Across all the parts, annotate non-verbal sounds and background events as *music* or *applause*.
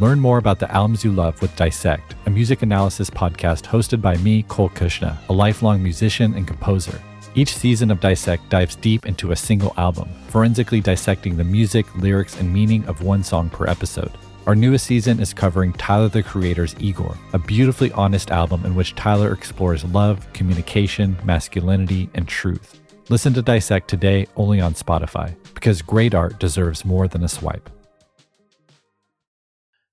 Learn more about the albums you love with Dissect, a music analysis podcast hosted by me, Cole Cuchna, a lifelong musician and composer. Each season of Dissect dives deep into a single album, forensically dissecting the music, lyrics, and meaning of one song per episode. Our newest season is covering Tyler the Creator's Igor, a beautifully honest album in which Tyler explores love, communication, masculinity, and truth. Listen to Dissect today only on Spotify, because great art deserves more than a swipe.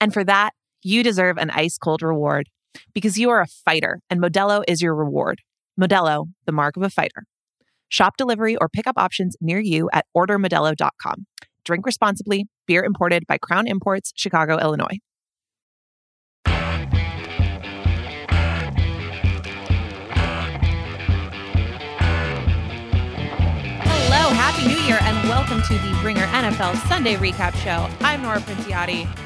And for that, you deserve an ice cold reward because you are a fighter and Modelo is your reward. Modelo, the mark of a fighter. Shop delivery or pickup options near you at ordermodelo.com. Drink responsibly. Beer imported by Crown Imports, Chicago, Illinois. Hello, Happy New Year, and welcome to the Ringer NFL Sunday Recap Show. I'm Nora Princiotti.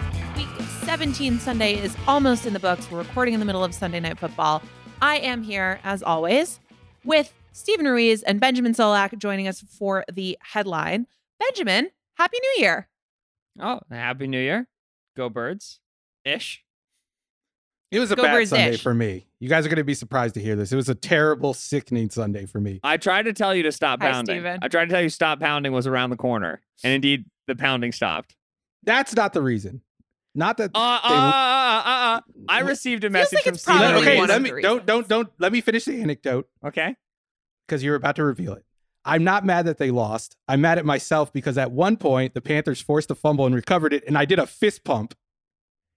Week 17 Sunday is almost in the books. We're recording in the middle of Sunday Night Football. I am here, as always, with Steven Ruiz and Benjamin Solak joining us for the headline. Benjamin, Happy New Year. Oh, Happy New Year. Go Birds. Ish. It was a Go bad Birds Sunday for me. You guys are going to be surprised to hear this. It was a terrible, sickening Sunday for me. I tried to tell you to stop Hi, pounding. Steven. I tried to tell you stop pounding was around the corner. And indeed, the pounding stopped. That's not the reason. Not that. Uh, uh, they- uh, uh, uh, uh. I received a message like from it's Steven. probably okay, let me don't don't don't let me finish the anecdote Okay. because you're about to reveal it. I'm not mad that they lost. I'm mad at myself because at one point the Panthers forced a fumble and recovered it, and I did a fist pump.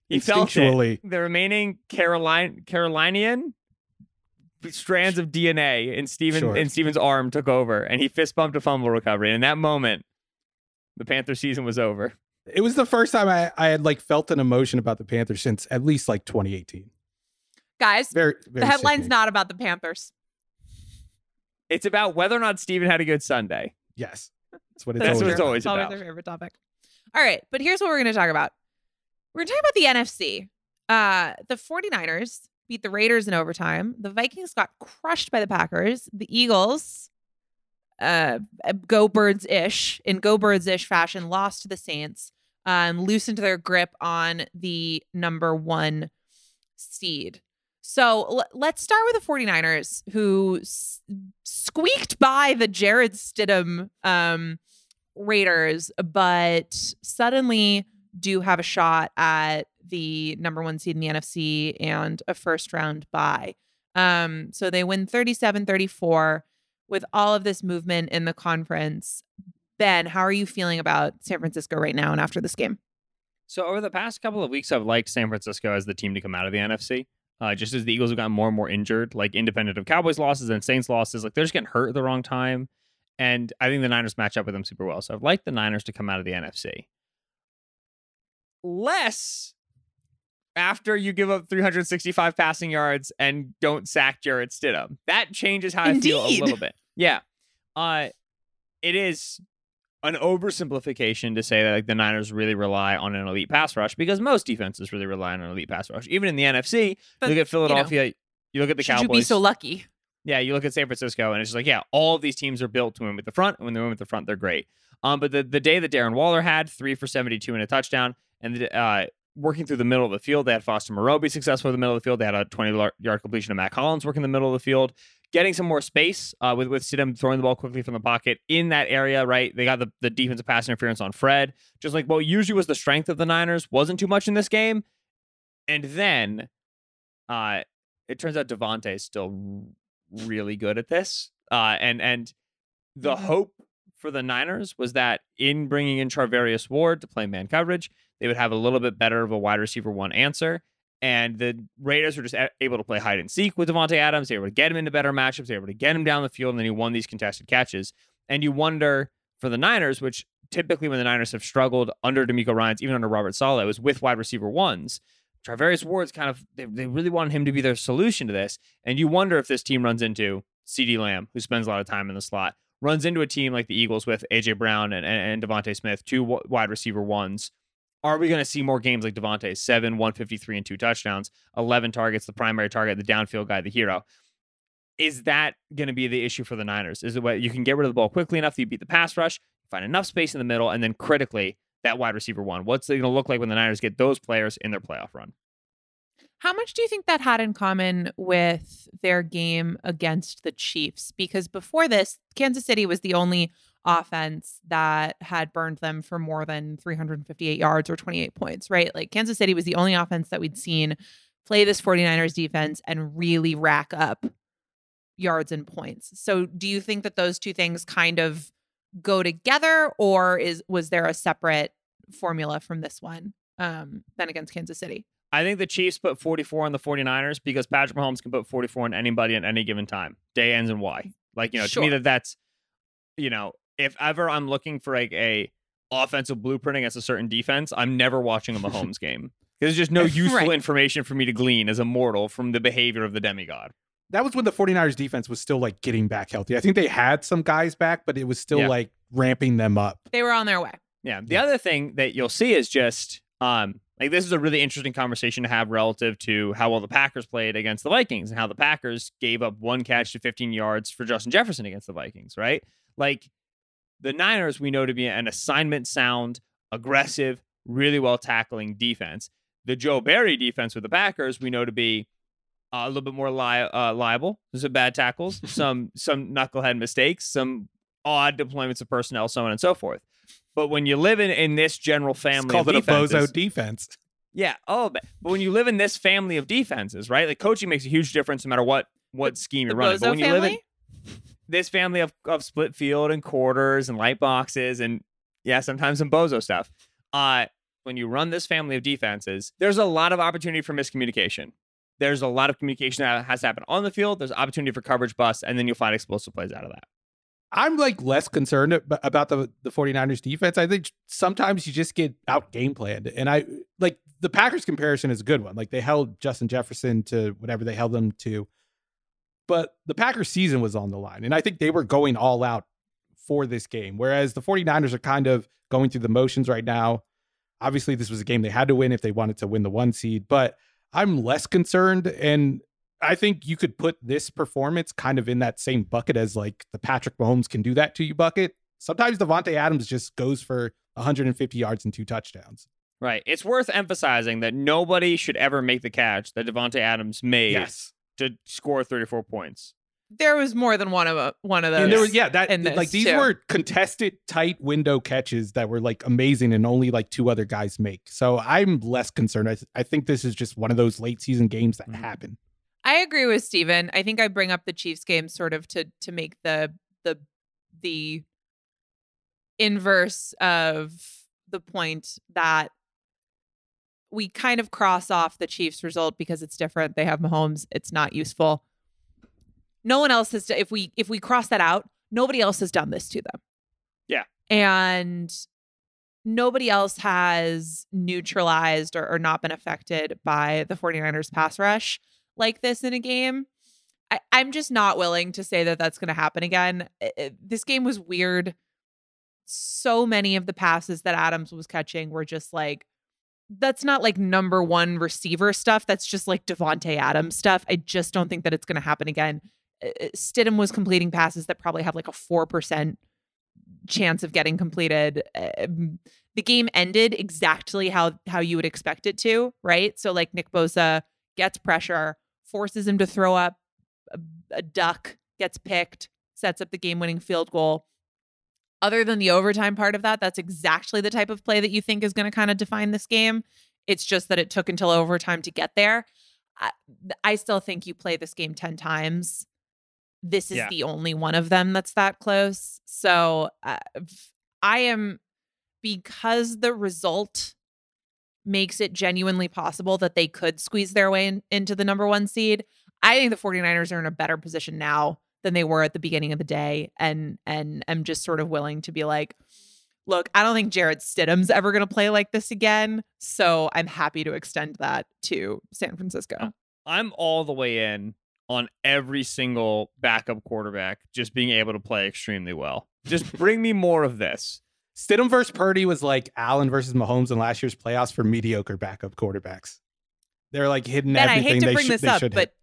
He felt it. Instinctually. The remaining Caroline Carolinian strands of DNA in Steven Sure. in Steven's arm took over, and he fist bumped a fumble recovery. And in that moment, the Panther season was over. It was the first time I, I had like felt an emotion about the Panthers since at least like 2018. Guys, Very, very the headline's sickening. not about the Panthers. It's about whether or not Steven had a good Sunday. Yes, that's what it's That's always what it's about. always It's always our favorite topic. All right, but here's what we're going to talk about. We're going to talk about the NFC. Uh, the 49ers beat the Raiders in overtime. The Vikings got crushed by the Packers. The Eagles, uh, go birds ish, in go birds ish fashion, lost to the Saints, um, loosened their grip on the number one seed. So l- let's start with the 49ers, who s- squeaked by the Jarrett Stidham um, Raiders, but suddenly do have a shot at the number one seed in the NFC and a first round bye. Um, so they win 37 34 with all of this movement in the conference. Ben, how are you feeling about San Francisco right now and after this game? So over the past couple of weeks, I've liked San Francisco as the team to come out of the NFC. Uh, just as the Eagles have gotten more and more injured, like independent of Cowboys losses and Saints losses, like they're just getting hurt at the wrong time. And I think the Niners match up with them super well. So I've liked the Niners to come out of the NFC. Less after you give up 365 passing yards and don't sack Jarrett Stidham. That changes how I feel a little bit. Yeah. Uh, it is an oversimplification to say that like the Niners really rely on an elite pass rush because most defenses really rely on an elite pass rush. Even in the NFC, But, you look at you know, Philadelphia, you, look at the Should Cowboys. you be so lucky? Yeah, you look at San Francisco, and it's just like, yeah, all of these teams are built to win with the front, and when they win with the front, they're great. Um, but the the day that Darren Waller had three for seventy two and a touchdown, and the, uh, working through the middle of the field, they had Foster Moreau be successful in the middle of the field. They had a twenty yard completion of Mack Hollins working in the middle of the field, getting some more space uh, with with Stidham throwing the ball quickly from the pocket in that area. Right, they got the the defensive pass interference on Fred, just like what usually was the strength of the Niners wasn't too much in this game, and then, uh, it turns out Davante is still really good at this. Uh, and and the Mhm. hope for the Niners was that in bringing in Charvarius Ward to play man coverage, they would have a little bit better of a wide receiver one answer. And the Raiders were just able to play hide and seek with Davante Adams. They were able to get him into better matchups. They were able to get him down the field, and then he won these contested catches. And you wonder for the Niners, which typically when the Niners have struggled under DeMeco Ryans, even under Robert Saleh, it was with wide receiver ones. Charvarius Ward's kind of they, they really wanted him to be their solution to this. And you wonder if this team runs into CeeDee Lamb, who spends a lot of time in the slot, runs into a team like the Eagles with AJ Brown and, and, and DeVonta Smith, two w- wide receiver ones. Are we going to see more games like Davante, seven, 153, and two touchdowns, 11 targets, the primary target, the downfield guy, the hero? Is that going to be the issue for the Niners? Is it what you can get rid of the ball quickly enough that you beat the pass rush, find enough space in the middle, and then critically, that wide receiver one? What's it going to look like when the Niners get those players in their playoff run? How much do you think that had in common with their game against the Chiefs? Because before this, Kansas City was the only offense that had burned them for more than 358 yards or 28 points, right? Like Kansas City was the only offense that we'd seen play this 49ers defense and really rack up yards and points. So do you think that those two things kind of go together or is was there a separate formula from this one um than against Kansas City? I think the Chiefs put 44 on the 49ers because Patrick Mahomes can put 44 on anybody at any given time. Day ends and Y. Like, you know, Sure. to me that that's you know, if ever I'm looking for like a offensive blueprint against a certain defense, I'm never watching a Mahomes game. There's just no *laughs* useful Right. information for me to glean as a mortal from the behavior of the demigod. That was when the 49ers defense was still like getting back healthy. I think they had some guys back, but it was still Yeah. like ramping them up. They were on their way. Yeah. The Yeah. other thing that you'll see is just um like this is a really interesting conversation to have relative to how well the Packers played against the Vikings and how the Packers gave up one catch to 15 yards for Justin Jefferson against the Vikings, right? Like the Niners we know to be an assignment sound, aggressive, really well tackling defense. The Joe Barry defense with the Packers we know to be uh, a little bit more li- uh, liable. There's some bad tackles, *laughs* some some knucklehead mistakes, some odd deployments of personnel, so on and so forth. But when you live in, in this general family, called of it a bozo defenses- defense. yeah. Oh, but but when you live in this family of defenses, right? Like coaching makes a huge difference no matter what what scheme The you're running. Bozo But when you live in family? This family of, of split field and quarters and light boxes and yeah, sometimes some bozo stuff. Uh, when you run this family of defenses, there's a lot of opportunity for miscommunication. There's a lot of communication that has to happen on the field. There's opportunity for coverage busts, and then you'll find explosive plays out of that. I'm like less concerned about the the 49ers defense. I think sometimes you just get out game planned. And I like the Packers comparison is a good one. Like they held Justin Jefferson to whatever they held them to. But the Packers season was on the line. And I think they were going all out for this game. Whereas the 49ers are kind of going through the motions right now. Obviously, this was a game they had to win if they wanted to win the one seed, but I'm less concerned. And I think you could put this performance kind of in that same bucket as like the Patrick Mahomes can do that to you bucket. Sometimes Davante Adams just goes for 150 yards and two touchdowns. Right. It's worth emphasizing that nobody should ever make the catch that Davante Adams made Yes. To score 34 points. There was more than one of a, one of those. And there was yeah, that in like these too. were contested tight window catches that were like amazing and only like two other guys make. So I'm less concerned. I, th- I think this is just one of those late season games that Mhm. happen. I agree with Steven. I think I bring up the Chiefs game sort of to to make the the the inverse of the point that we kind of cross off the Chiefs result because it's different. They have Mahomes. It's not useful. No one else has if we if we cross that out, nobody else has done this to them. Yeah. And nobody else has neutralized or, or not been affected by the 49ers pass rush like this in a game. I, I'm just not willing to say that that's going to happen again. I- I- this game was weird. So many of the passes that Adams was catching were just like, that's not like number one receiver stuff. That's just like Davante Adams stuff. I just don't think that it's going to happen again. Uh, uh, Stidham was completing passes that probably have like a 4% chance of getting completed. Um, the game ended exactly how how you would expect it to, right? So like Nick Bosa gets pressure, forces him to throw up a, a duck, gets picked, sets up the game-winning field goal. Other than the overtime part of that, that's exactly the type of play that you think is going to kind of define this game. It's just that it took until overtime to get there. I, I still think you play this game 10 times. This is Yeah. the only one of them that's that close. So uh, I am, because the result makes it genuinely possible that they could squeeze their way in, into the number one seed. I think the 49ers are in a better position now than they were at the beginning of the day. And and I'm just sort of willing to be like, look, I don't think Jarrett Stidham's ever going to play like this again. So I'm happy to extend that to San Francisco. I'm all the way in on every single backup quarterback just being able to play extremely well. Just bring me more of this. Stidham versus Purdy was like Allen versus Mahomes in last year's playoffs for mediocre backup quarterbacks. They're like hidden Ben, I everything hate to they bring should, this up, should but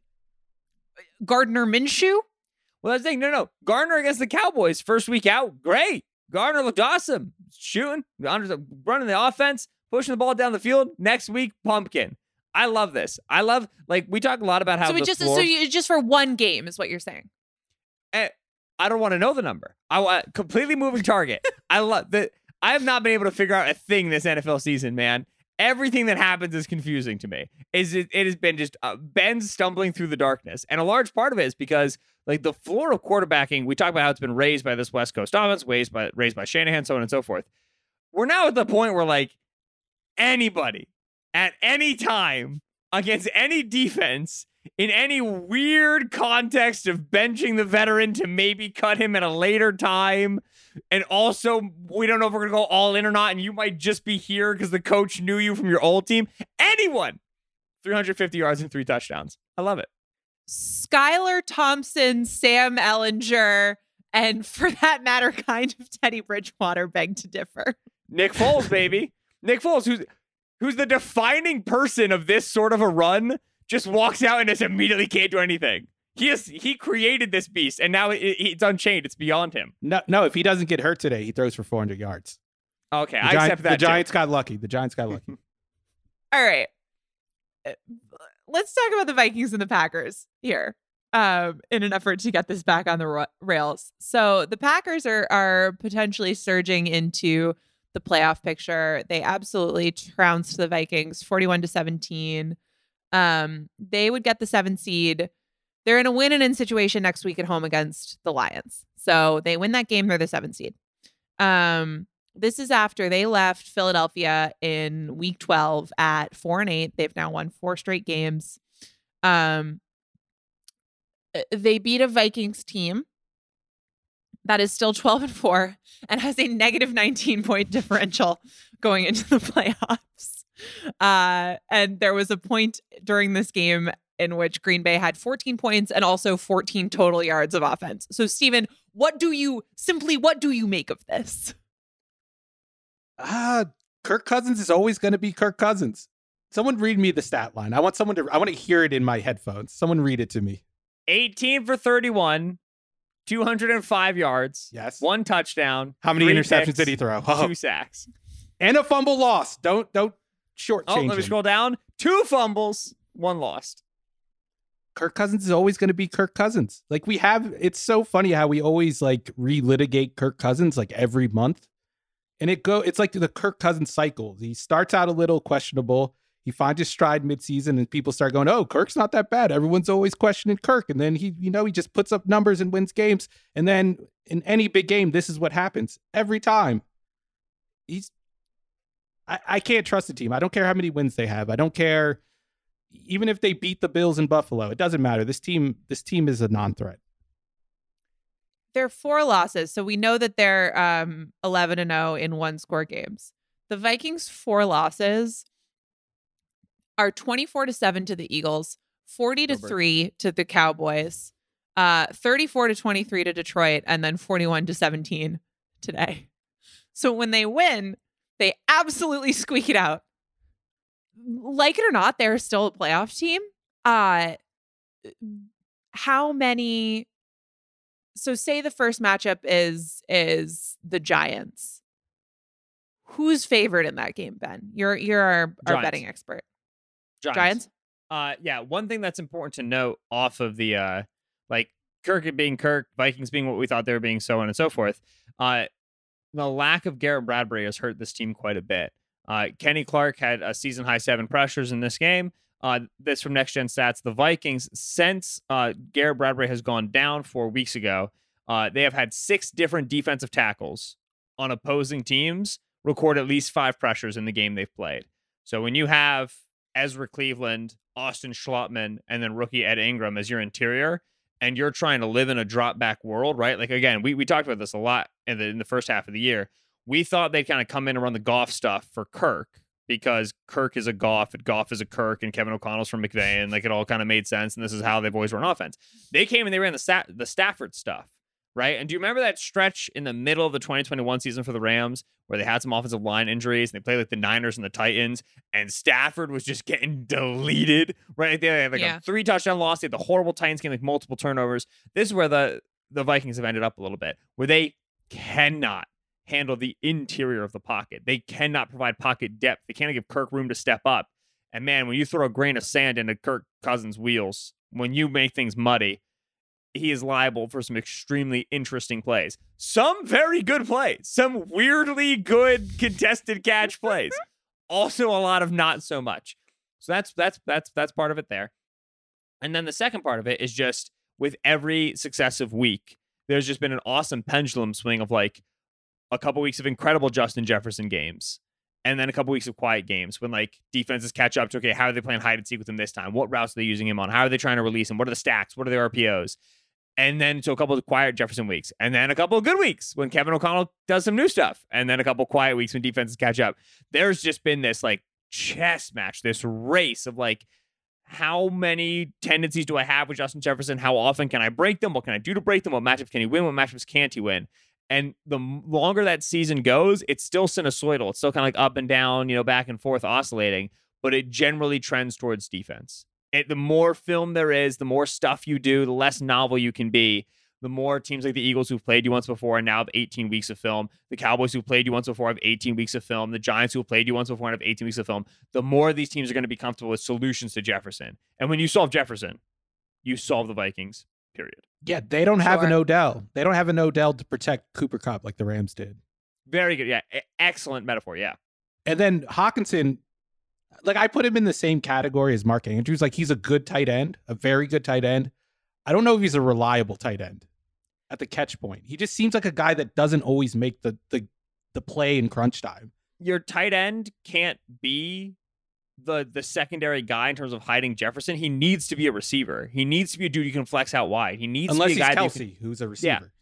Gardner Minshew, Well, that's the thing. No, no. Gardner against the Cowboys, first week out, great. Gardner looked awesome. Shooting, running the offense, pushing the ball down the field. Next week, pumpkin. I love this. I love, like, we talk a lot about how so it just floor, so you, just for one game is what you're saying. Eh, I don't want to know the number. I want completely moving target. *laughs* I love that. I have not been able to figure out a thing this NFL season, man. Everything that happens is confusing to me. Is it? It has been just uh, Ben stumbling through the darkness, and a large part of it is because like the floor of quarterbacking. We talk about how it's been raised by this West Coast offense, raised by raised by Shanahan, so on and so forth. We're now at the point where like anybody at any time against any defense in any weird context of benching the veteran to maybe cut him at a later time. And also, we don't know if we're going to go all in or not. And you might just be here because the coach knew you from your old team. Anyone, 350 yards and three touchdowns. I love it. Skylar Thompson, Sam Ehlinger, and for that matter, kind of Teddy Bridgewater beg to differ. Nick Foles, baby. *laughs* Nick Foles, who's who's the defining person of this sort of a run, just walks out and just immediately can't do anything. He is he created this beast, and now it, it's unchained. It's beyond him. No, no. If he doesn't get hurt today, he throws for 400 yards. Okay, The, I Giant- accept that. the too. Giants got lucky. The Giants got lucky. *laughs* All right. Uh, Let's talk about the Vikings and the Packers here um, in an effort to get this back on the ra- rails. So the Packers are, are potentially surging into the playoff picture. They absolutely trounced the Vikings 41 to 17. Um, they would get the seven seed. They're in a win and in situation next week at home against the Lions. So they win that game, they're the seven seed. Um, this is after they left Philadelphia in week 12 at 4 and 8. They've now won four straight games. Um uh, they beat a Vikings team that is still 12 and 4 and has a negative 19 point differential going into the *laughs* playoffs. Uh and there was a point during this game in which Green Bay had 14 points and also 14 total yards of offense. So Steven, what do you simply what do you make of this? Ah, Kirk Cousins is always going to be Kirk Cousins. Someone read me the stat line. I want someone to. I want to hear it in my headphones. Someone read it to me. 18 for 31, 205 yards, Yes. one touchdown. How many interceptions picks, did he throw? Two sacks. and a fumble loss. Don't don't shortchange Oh, let me him. scroll down. Two fumbles, one lost. Kirk Cousins is always going to be Kirk Cousins. Like we have, it's so funny how we always like relitigate Kirk Cousins like every month, and it go. It's like the Kirk Cousins cycle. He starts out a little questionable. He finds his stride midseason, and people start going, "Oh, Kirk's not that bad." Everyone's always questioning Kirk, and then he, you know, he just puts up numbers and wins games. And then in any big game, this is what happens every time. He's, I, I can't trust the team. I don't care how many wins they have. I don't care even if they beat the Bills in Buffalo, it doesn't matter. This team, this team is a non-threat. They're four losses, so we know that they're um 11 and 0 in one score games. The Vikings four losses are 24 to 7 to the Eagles, 40 to 3 to the Cowboys, uh 34 to 23 to Detroit and then 41 to 17 today. So when they win, they absolutely *laughs* squeak it out. Like it or not, they're still a playoff team. Uh how many so say the first matchup is is the Giants. Who's favored in that game, Ben? You're you're our, our betting expert. Giants. Giants? Uh, yeah. One thing that's important to note off of the uh, like Kirk being Kirk, Vikings being what we thought they were being, so on and so forth. Uh, the lack of Garrett Bradbury has hurt this team quite a bit. Uh, Kenny Clark had a season high seven pressures in this game. Uh, this from Next Gen Stats. The Vikings, since uh, Garrett Bradbury has gone down four weeks ago, uh, they have had six different defensive tackles on opposing teams record at least five pressures in the game they've played. So when you have Ezra Cleveland, Austin Schlottmann, and then rookie Ed Ingram as your interior, and you're trying to live in a drop back world, right? Like again, we, we talked about this a lot in the in the first half of the year. We thought they'd kind of come in and run the Goff stuff for Kirk because Kirk is a Goff and Goff is a Kirk and Kevin O'Connell's from McVay and like it all kind of made sense and this is how they've always run offense. They came and they ran the Sta- the Stafford stuff, right? And do you remember that stretch in the middle of the 2021 season for the Rams where they had some offensive line injuries and they played like the Niners and the Titans and Stafford was just getting *laughs* deleted, right? They had like Yeah. a three touchdown loss. They had the horrible Titans game, like multiple turnovers. This is where the the Vikings have ended up a little bit, where they cannot handle the interior of the pocket. They cannot provide pocket depth. They can't give Kirk room to step up. And man, when you throw a grain of sand into Kirk Cousins' wheels, when you make things muddy, he is liable for some extremely interesting plays. Some very good plays, some weirdly good contested catch plays. *laughs* Also a lot of not so much. So that's that's that's that's part of it there. And then the second part of it is just with every successive week, there's just been an awesome pendulum swing of like a couple weeks of incredible Justin Jefferson games. And then a couple weeks of quiet games when like defenses catch up to okay, how are they playing hide and seek with him this time? What routes are they using him on? How are they trying to release him? What are the stacks? What are their RPOs? And then so a couple of quiet Jefferson weeks, and then a couple of good weeks when Kevin O'Connell does some new stuff, and then a couple quiet weeks when defenses catch up. There's just been this like chess match, this race of like how many tendencies do I have with Justin Jefferson? How often can I break them? What can I do to break them? What matchups can he win? What matchups can't he win? And the longer that season goes, it's still sinusoidal. It's still kind of like up and down, you know, back and forth, oscillating, but it generally trends towards defense. It, the more film there is, the more stuff you do, the less novel you can be. The more teams like the Eagles who've played you once before and now have 18 weeks of film, the Cowboys who've played you once before have 18 weeks of film, the Giants who played you once before and have 18 weeks of film, the more these teams are going to be comfortable with solutions to Jefferson. And when you solve Jefferson, you solve the Vikings, period. Yeah, they don't have an Odell. They don't have an Odell to protect Cooper Kupp like the Rams did. Very good. Yeah. Excellent metaphor. Yeah. And then Hockenson, like I put him in the same category as Mark Andrews. Like he's a good tight end, a very good tight end. I don't know if he's a reliable tight end at the catch point. He just seems like a guy that doesn't always make the the the play in crunch time. Your tight end can't be the the secondary guy in terms of hiding Jefferson. He needs to be a receiver. He needs to be a dude you can flex out wide. He needs Unless to be a he's guy that Kelsey, can- who's a receiver.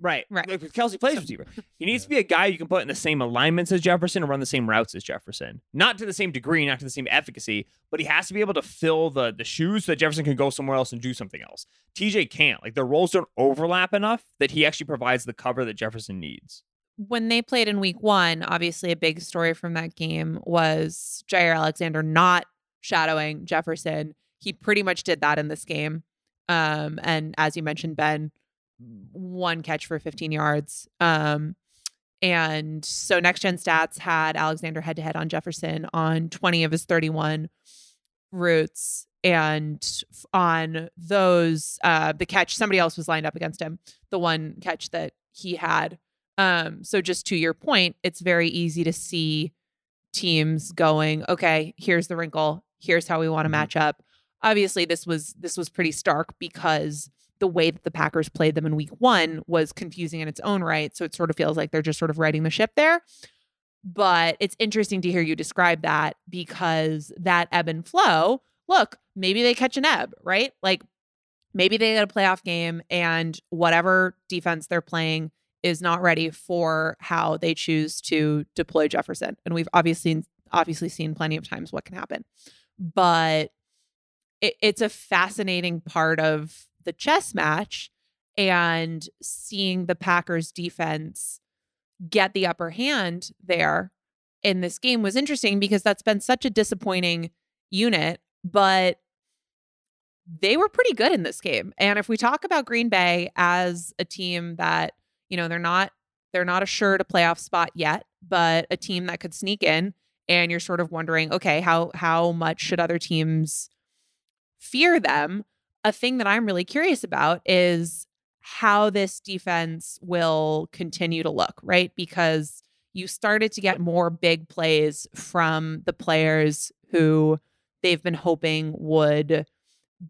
Right. Right. Like, Kelsey plays receiver. He needs to be a guy you can put in the same alignments as Jefferson and run the same routes as Jefferson. Not to the same degree, not to the same efficacy, but he has to be able to fill the the shoes so that Jefferson can go somewhere else and do something else. TJ can't. Like their roles don't overlap enough that he actually provides the cover that Jefferson needs. When they played in week one, obviously a big story from that game was Jaire Alexander not shadowing Jefferson. He pretty much did that in this game. Um, and as you mentioned, Ben, one catch for 15 yards. Um, and so next gen stats had Alexander head to head on Jefferson on 20 of his 31 routes. And on those, uh, the catch, somebody else was lined up against him. The one catch that he had um, so just to your point, it's very easy to see teams going, okay, here's the wrinkle, here's how we want to Mhm. match up. Obviously, this was this was pretty stark because the way that the Packers played them in week one was confusing in its own right. So it sort of feels like they're just sort of riding the ship there. But it's interesting to hear you describe that because that ebb and flow, look, maybe they catch an ebb, right? Like maybe they get a playoff game and whatever defense they're playing is not ready for how they choose to deploy Jefferson. And we've obviously obviously seen plenty of times what can happen. But it, it's a fascinating part of the chess match and seeing the Packers defense get the upper hand there in this game was interesting because that's been such a disappointing unit, but they were pretty good in this game. And if we talk about Green Bay as a team that, you know, they're not they're not assured a playoff spot yet, but a team that could sneak in and you're sort of wondering, okay, how how much should other teams fear them? A thing that I'm really curious about is how this defense will continue to look, right? Because you started to get more big plays from the players who they've been hoping would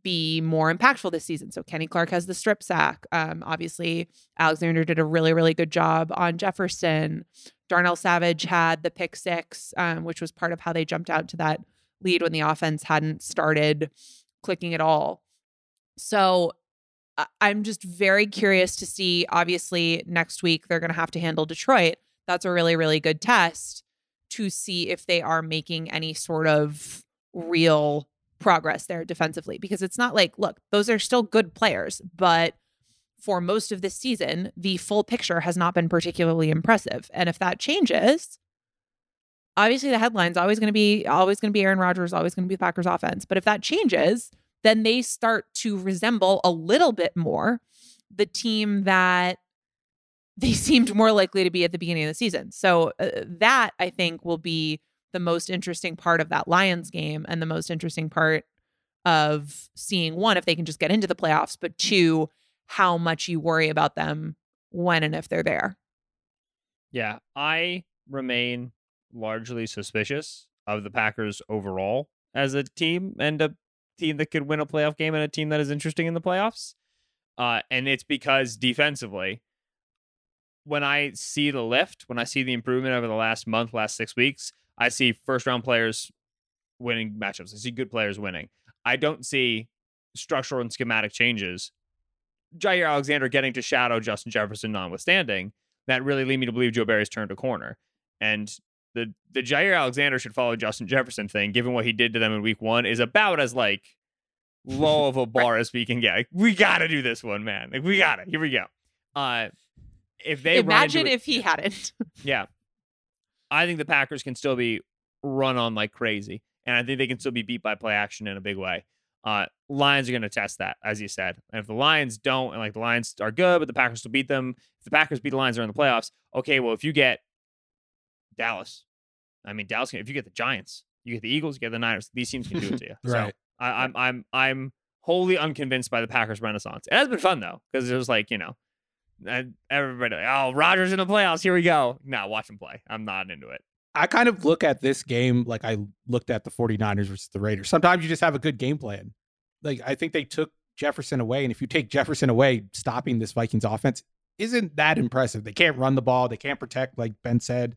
be more impactful this season. So Kenny Clark has the strip sack. Um, obviously, Alexander did a really, really good job on Jefferson. Darnell Savage had the pick six, um, which was part of how they jumped out to that lead when the offense hadn't started clicking at all. So I'm just very curious to see. Obviously, next week they're going to have to handle Detroit. that's a really, really good test to see if they are making any sort of real progress there defensively. Because it's not like, look, those are still good players, but for most of this season, the full picture has not been particularly impressive. And if that changes, obviously the headline's always going to be always going to be Aaron Rodgers, always going to be the Packers offense. But if that changes, then they start to resemble a little bit more the team that they *laughs* seemed more likely to be at the beginning of the season. So uh, that I think will be the most interesting part of that Lions game and the most interesting part of seeing one if they can just get into the playoffs, but two how much you worry about them when and if they're there. Yeah, I remain largely suspicious of the Packers overall as a team and a team that could win a playoff game and a team that is interesting in the playoffs. Uh, and it's because defensively, when I see the lift, when I see the improvement over the last month, last six weeks, I see first round players winning matchups. I see good players winning. I don't see structural and schematic changes Jaire Alexander getting to shadow Justin Jefferson notwithstanding, that really lead me to believe Joe Barry's turned a corner. And the the Jaire Alexander should follow Justin Jefferson thing, given what he did to them in week one, is about as like low of a *laughs* bar as we can get. Like, we gotta do this one, man. Like we gotta. Here we go. Uh if they imagine it, if he hadn't. yeah. I think the Packers can still be run on like crazy. And I think they can still be beat by play action in a big way. Uh, Lions are going to test that, as you said. And if the Lions don't, and like the Lions are good, but the Packers still beat them, if the Packers beat the Lions, are in the playoffs. Okay, well, if you get Dallas, I mean Dallas, Can, if you get the Giants, you get the Eagles, you get the Niners. These teams can do it to you. *laughs* right. So I, I'm I'm I'm wholly unconvinced by the Packers renaissance. It has been fun though, because it was like you know, everybody like, oh Rodgers in the playoffs, here we go. Now watch him play. I'm not into it. I kind of look at this game like I looked at the 49ers versus the Raiders. Sometimes you just have a good game plan. Like I think they took Jefferson away, and if you take Jefferson away, stopping this Vikings offense isn't that impressive. They can't run the ball, they can't protect, like Ben said.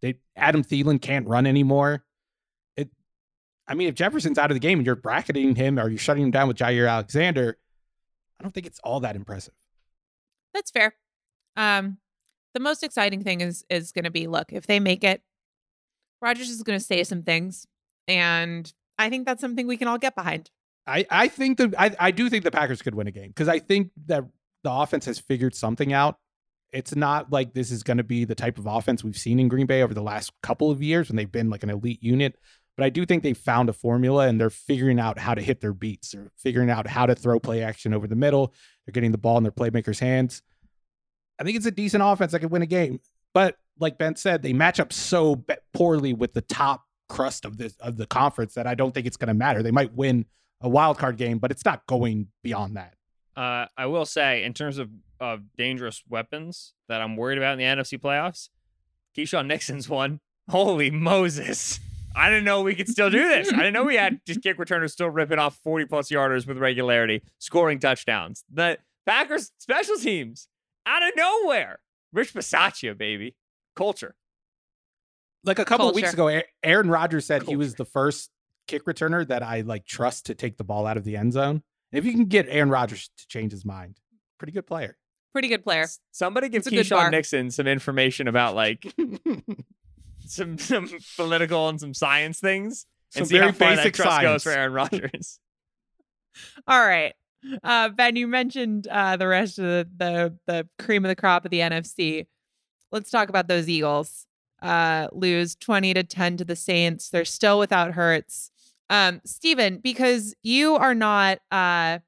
They Adam Thielen can't run anymore. It I mean, if Jefferson's out of the game and you're bracketing him or you're shutting him down with Jaire Alexander, I don't think it's all that impressive. That's fair. Um, the most exciting thing is is going to be look if they make it Rodgers is going to say some things, and I think that's something we can all get behind. I, I think that I, I do think the Packers could win a game because I think that the offense has figured something out. It's not like this is going to be the type of offense we've seen in Green Bay over the last couple of years when they've been like an elite unit. But I do think they found a formula and they're figuring out how to hit their beats. They're figuring out how to throw play action over the middle. They're getting the ball in their playmakers' hands. I think it's a decent offense that could win a game. But like Ben said, they match up so poorly with the top crust of this of the conference that I don't think it's going to matter. They might win a wild card game, but it's not going beyond that. Uh, I will say, in terms of of dangerous weapons that I'm worried about in the NFC playoffs, Keisean Nixon's one. Holy Moses! I didn't know we could still do this. I didn't know we had *laughs* just kick returners still ripping off 40 plus yarders with regularity, scoring touchdowns. The Packers special teams out of nowhere. Rich Bisaccia, baby. Culture. Like a couple Culture. of weeks ago, Aaron Rodgers said Culture. he was the first kick returner that I like trust to take the ball out of the end zone. And if you can get Aaron Rodgers to change his mind, pretty good player. Pretty good player. Somebody give Keisean Nixon some information about like *laughs* some *laughs* some political and some science things. Some and see very how far basic that trust science. goes for Aaron Rodgers. *laughs* All right. Uh, ben, you mentioned uh, the rest of the, the the cream of the crop of the NFC. Let's talk about those Eagles. Uh, lose twenty to ten to the Saints. They're still without Hurts. Um, Steven, because you are not uh,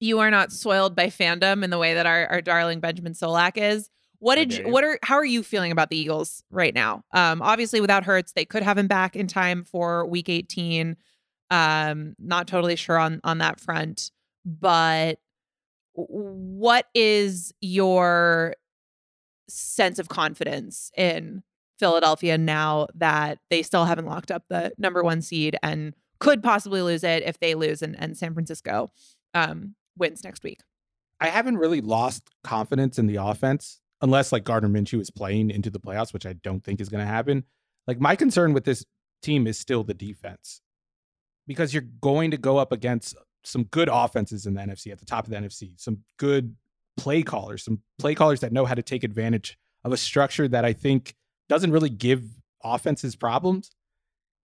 you are not soiled by fandom in the way that our, our darling Benjamin Solak is. What did you, what are how are you feeling about the Eagles right now? Um, obviously without Hurts, they could have him back in time for Week 18. Um, not totally sure on on that front, but what is your sense of confidence in Philadelphia now that they still haven't locked up the number one seed and could possibly lose it if they lose and, and San Francisco um, wins next week. I haven't really lost confidence in the offense unless like Gardner Minshew is playing into the playoffs, which I don't think is going to happen. Like my concern with this team is still the defense because you're going to go up against some good offenses in the NFC at the top of the NFC, some good play callers, some play callers that know how to take advantage of a structure that I think doesn't really give offenses problems.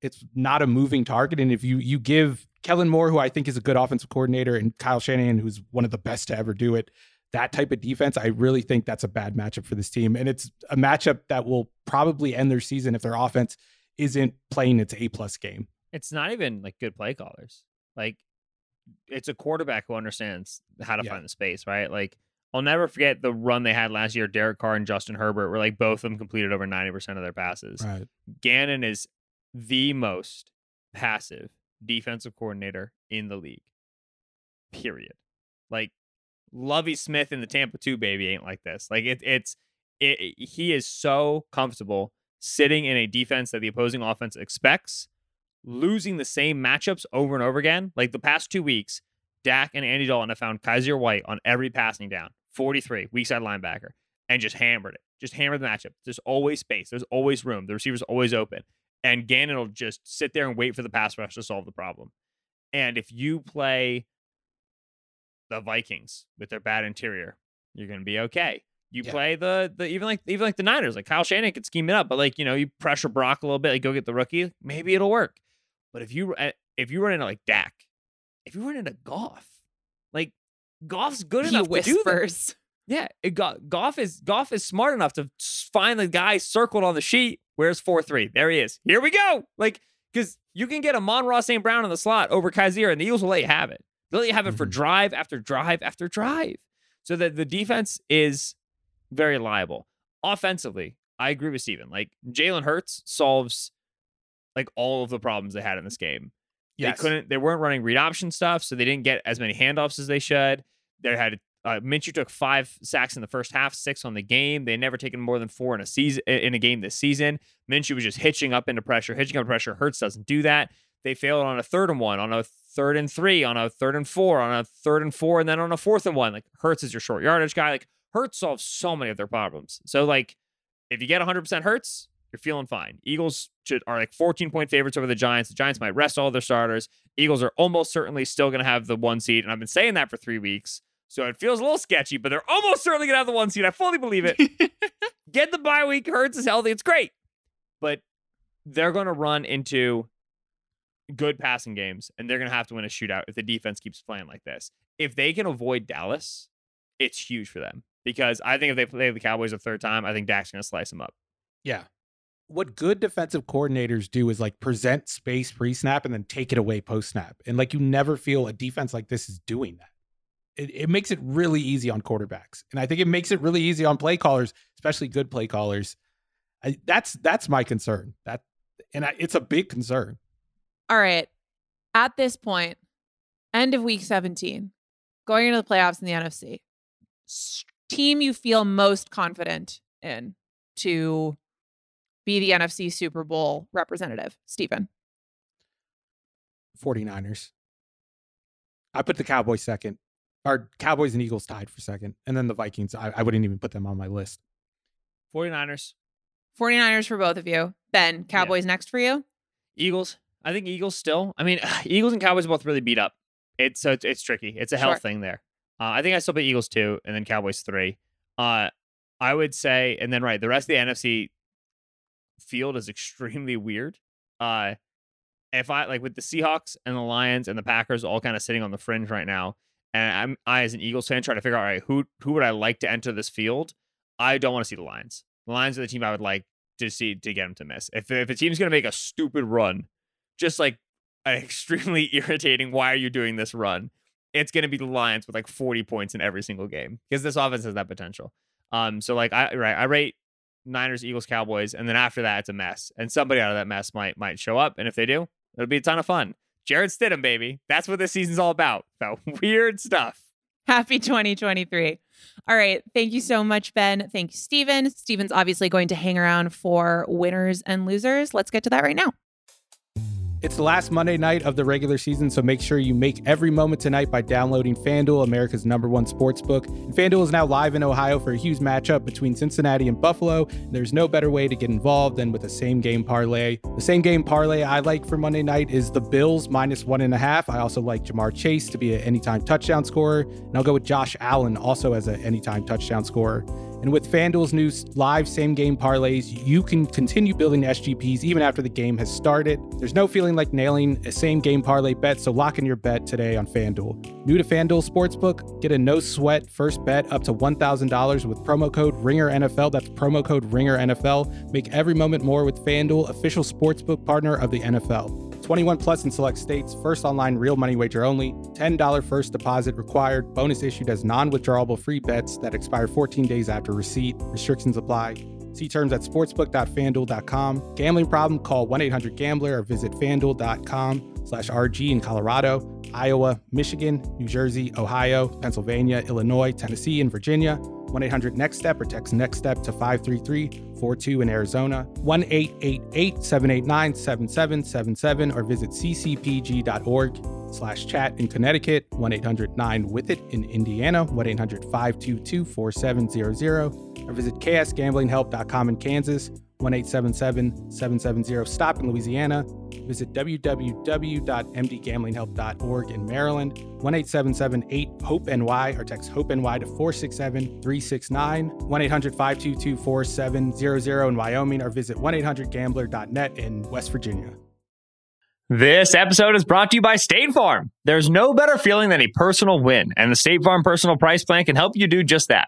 It's not a moving target. And if you you give Kellen Moore, who I think is a good offensive coordinator, and Kyle Shanahan, who's one of the best to ever do it, that type of defense, I really think that's a bad matchup for this team. And it's a matchup that will probably end their season if their offense isn't playing its A plus game. It's not even like good play callers. Like it's a quarterback who understands how to Yeah. find the space, right? Like I'll never forget the run they had last year. Derek Carr and Justin Herbert were like both of them completed over ninety percent of their passes. Right. Gannon is the most passive defensive coordinator in the league. Period. Like Lovie Smith in the Tampa 2 baby ain't like this. Like it, it's it, it- he is so comfortable sitting in a defense that the opposing offense expects, losing the same matchups over and over again. Like the past two weeks, Dak and Andy Dalton have found Kyzir White on every passing down, 43, weak side linebacker, and just hammered it. Just hammered the matchup. There's always space. There's always room. The receiver's always open. And Gannon will just sit there and wait for the pass rush to solve the problem. And if you play the Vikings with their bad interior, you're gonna be okay. You Yeah. play the the even like even like the Niners, like Kyle Shanahan can scheme it up, but like you know you pressure Brock a little bit, like go get the rookie, maybe it'll work. But if you uh, if you run into like Dak, if you run into Goff, like Goff's good he enough to do that. whispers. *laughs* Yeah, it got Goff is Goff is smart enough to find the guy circled on the sheet. Where's four three? There he is. Here we go. Like because you can get a Amon-Ra St. Brown in the slot over Kyzir, and the Eagles will let you have it. Let you have it for Mhm. drive after drive after drive. So that the defense is very liable. Offensively, I agree with Steven. Like Jalen Hurts solves like all of the problems they had in this game. Yes. They couldn't. They weren't running read option stuff, so they didn't get as many handoffs as they should. They had uh, Minshew took five sacks in the first half, six on the game. They never taken more than four in a season in a game this season. Minshew was just hitching up into pressure, hitching up pressure. Hurts doesn't do that. They failed on a third and one, on a third and three, on a third and four, on a third and four, and then on a fourth and one. Like Hurts is your short yardage guy. Like Hurts solves so many of their problems. So like, if you get 100% Hurts, you're feeling fine. Eagles should, are like 14 point favorites over the Giants. The Giants might rest all their starters. Eagles are almost certainly still going to have the one seed, and I've been saying that for three weeks. So it feels a little sketchy, but they're almost certainly going to have the one seed. I fully believe it. *laughs* Get the bye week. Hurts is healthy. It's great, but they're going to run into good passing games, and they're going to have to win a shootout if the defense keeps playing like this. If they can avoid Dallas, it's huge for them because I think if they play the Cowboys a third time, I think Dak's going to slice them up. Yeah. What good defensive coordinators do is like present space pre snap and then take it away post snap. And like you never feel a defense like this is doing that. It, it makes it really easy on quarterbacks. And I think it makes it really easy on play callers, especially good play callers. I, that's that's my concern. That and I, it's a big concern. All right. At this point, end of week 17, going into the playoffs in the NFC, team you feel most confident in to be the NFC Super Bowl representative, Steven. 49ers. I put the Cowboys second. Or Cowboys and Eagles tied for second. And then the Vikings. I, I wouldn't even put them on my list. 49ers, 49ers for both of you. Ben, Cowboys next for you. Eagles. I think Eagles still. I mean, *sighs* Eagles and Cowboys both really beat up. It's so it's, it's tricky. It's a health Sure. thing there. Uh, I think I still put Eagles two, and then Cowboys three. Uh, I would say, and then right, the rest of the NFC field is *laughs* extremely weird. Uh, if I like with the Seahawks and the Lions and the Packers all kind of sitting on the fringe right now, and I'm I as an Eagles fan trying to figure out all right who who would I like to enter this field. I don't want to see the Lions. The Lions are the team I would like to see to get them to miss. If if a team's gonna make a stupid run, just like an *laughs* extremely irritating, why are you doing this run? It's gonna be the Lions with like 40 points in every single game because this offense has that potential. Um, so like I right, I rate Niners, Eagles, Cowboys, and then after that it's a mess, and somebody out of that mess might might show up, and if they do, it'll be a ton of fun. Jarrett Stidham, baby, that's what this season's all about. About *laughs* weird stuff. Happy 2023. All right. Thank you so much, Ben. Thank you, Steven. Steven's obviously going to hang around for winners and losers. Let's get to that right now. It's the last Monday night of the regular season, so make sure you make every moment tonight by downloading FanDuel, America's number one sports book. And FanDuel is now live in Ohio for a huge matchup between Cincinnati and Buffalo. And there's no better way to get involved than with a same game parlay. The same game parlay I like for Monday night is the Bills minus one and a half. I also like Ja'Marr Chase to be an anytime touchdown scorer. And I'll go with Josh Allen also as an anytime touchdown scorer. And with FanDuel's new live same game parlays, you can continue building SGPs even after the game has started. There's no feeling like nailing a same game parlay bet, so lock in your bet today on FanDuel. New to FanDuel Sportsbook, get a no sweat first bet up to $1,000 with promo code RINGERNFL. That's promo code RINGERNFL. Make every moment more with FanDuel, official sportsbook partner of the NFL. 21 plus in select states. First online real money wager only. $10 first deposit required. Bonus issued as non-withdrawable free bets that expire 14 days after receipt. Restrictions apply. See terms at sportsbook.fanduel.com. Gambling problem? Call 1-800-GAMBLER or visit fanduel.com slash RG in Colorado, Iowa, Michigan, New Jersey, Ohio, Pennsylvania, Illinois, Tennessee, and Virginia. 1 800 NEXT STEP or text NEXT STEP to 533 42 in Arizona. 1 888 789 7777 or visit ccpg.org slash chat in Connecticut. 1 800 9 with it in Indiana. 1 800 522 4700 or visit ksgamblinghelp.com in Kansas. 1 877 770 STOP in Louisiana. Visit www.mdgamblinghelp.org in Maryland, 1 877 8 HOPE NY, or text HOPE NY to 467 369, 1 800 522 4700 in Wyoming, or visit 1 800 gambler.net in West Virginia. This episode is brought to you by State Farm. There's no better feeling than a personal win, and the State Farm Personal Price Plan can help you do just that.